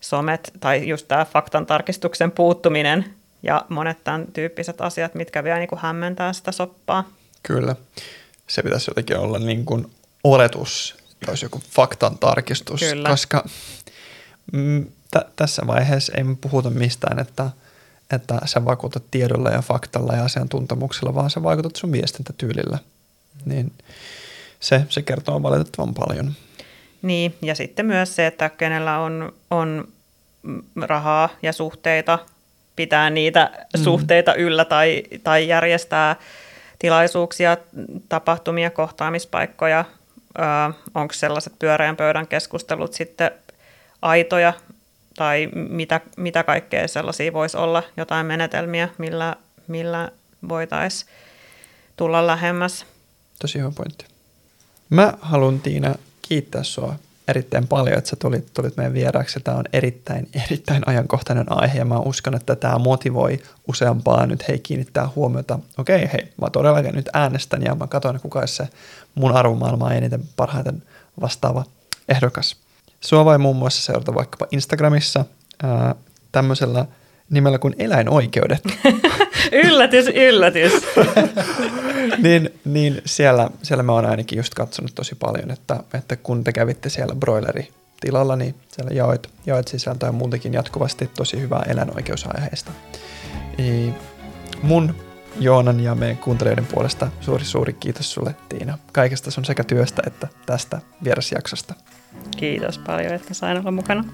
somet tai just tämä faktan tarkistuksen puuttuminen ja monet tämän tyyppiset asiat, mitkä vielä niin kuin hämmentää sitä soppaa. Kyllä. Se pitäisi jotenkin olla niin kuin oletus, että olisi joku faktan tarkistus, Kyllä. koska mm, t- tässä vaiheessa ei puhuta mistään, että, että sä vakuutat tiedolla ja faktalla ja asiantuntemuksella, vaan sä vaikutat sun viestintätyylillä. Niin se, se kertoo valitettavan paljon. Niin, ja sitten myös se, että kenellä on, on rahaa ja suhteita, pitää niitä mm. suhteita yllä tai, tai järjestää tilaisuuksia, tapahtumia, kohtaamispaikkoja. Onko sellaiset pyöreän pöydän keskustelut sitten aitoja tai mitä, mitä kaikkea sellaisia voisi olla, jotain menetelmiä, millä, millä voitaisiin tulla lähemmäs. Tosi hyvä pointti. Mä haluan Tiina kiittää sua erittäin paljon, että sä tulit, tulit meidän vieraaksi. Tämä on erittäin, erittäin ajankohtainen aihe ja mä uskon, että tämä motivoi useampaa nyt hei kiinnittää huomiota. Okei, hei, mä todellakin nyt äänestän ja mä katson, kuka se mun arvomaailmaa eniten parhaiten vastaava ehdokas. Sua voi muun muassa seurata vaikkapa Instagramissa ää, tämmöisellä nimellä kuin eläinoikeudet. <laughs> yllätys, yllätys. <laughs> niin, niin siellä, siellä mä oon ainakin just katsonut tosi paljon, että, että kun te kävitte siellä broileri tilalla, niin siellä jaoit, jaoit sisältöä muutenkin jatkuvasti tosi hyvää eläinoikeusaiheesta. I, mun, Joonan ja meidän kuuntelijoiden puolesta suuri suuri kiitos sulle Tiina kaikesta sun sekä työstä että tästä vierasjaksosta. Kiitos paljon, että sain olla mukana.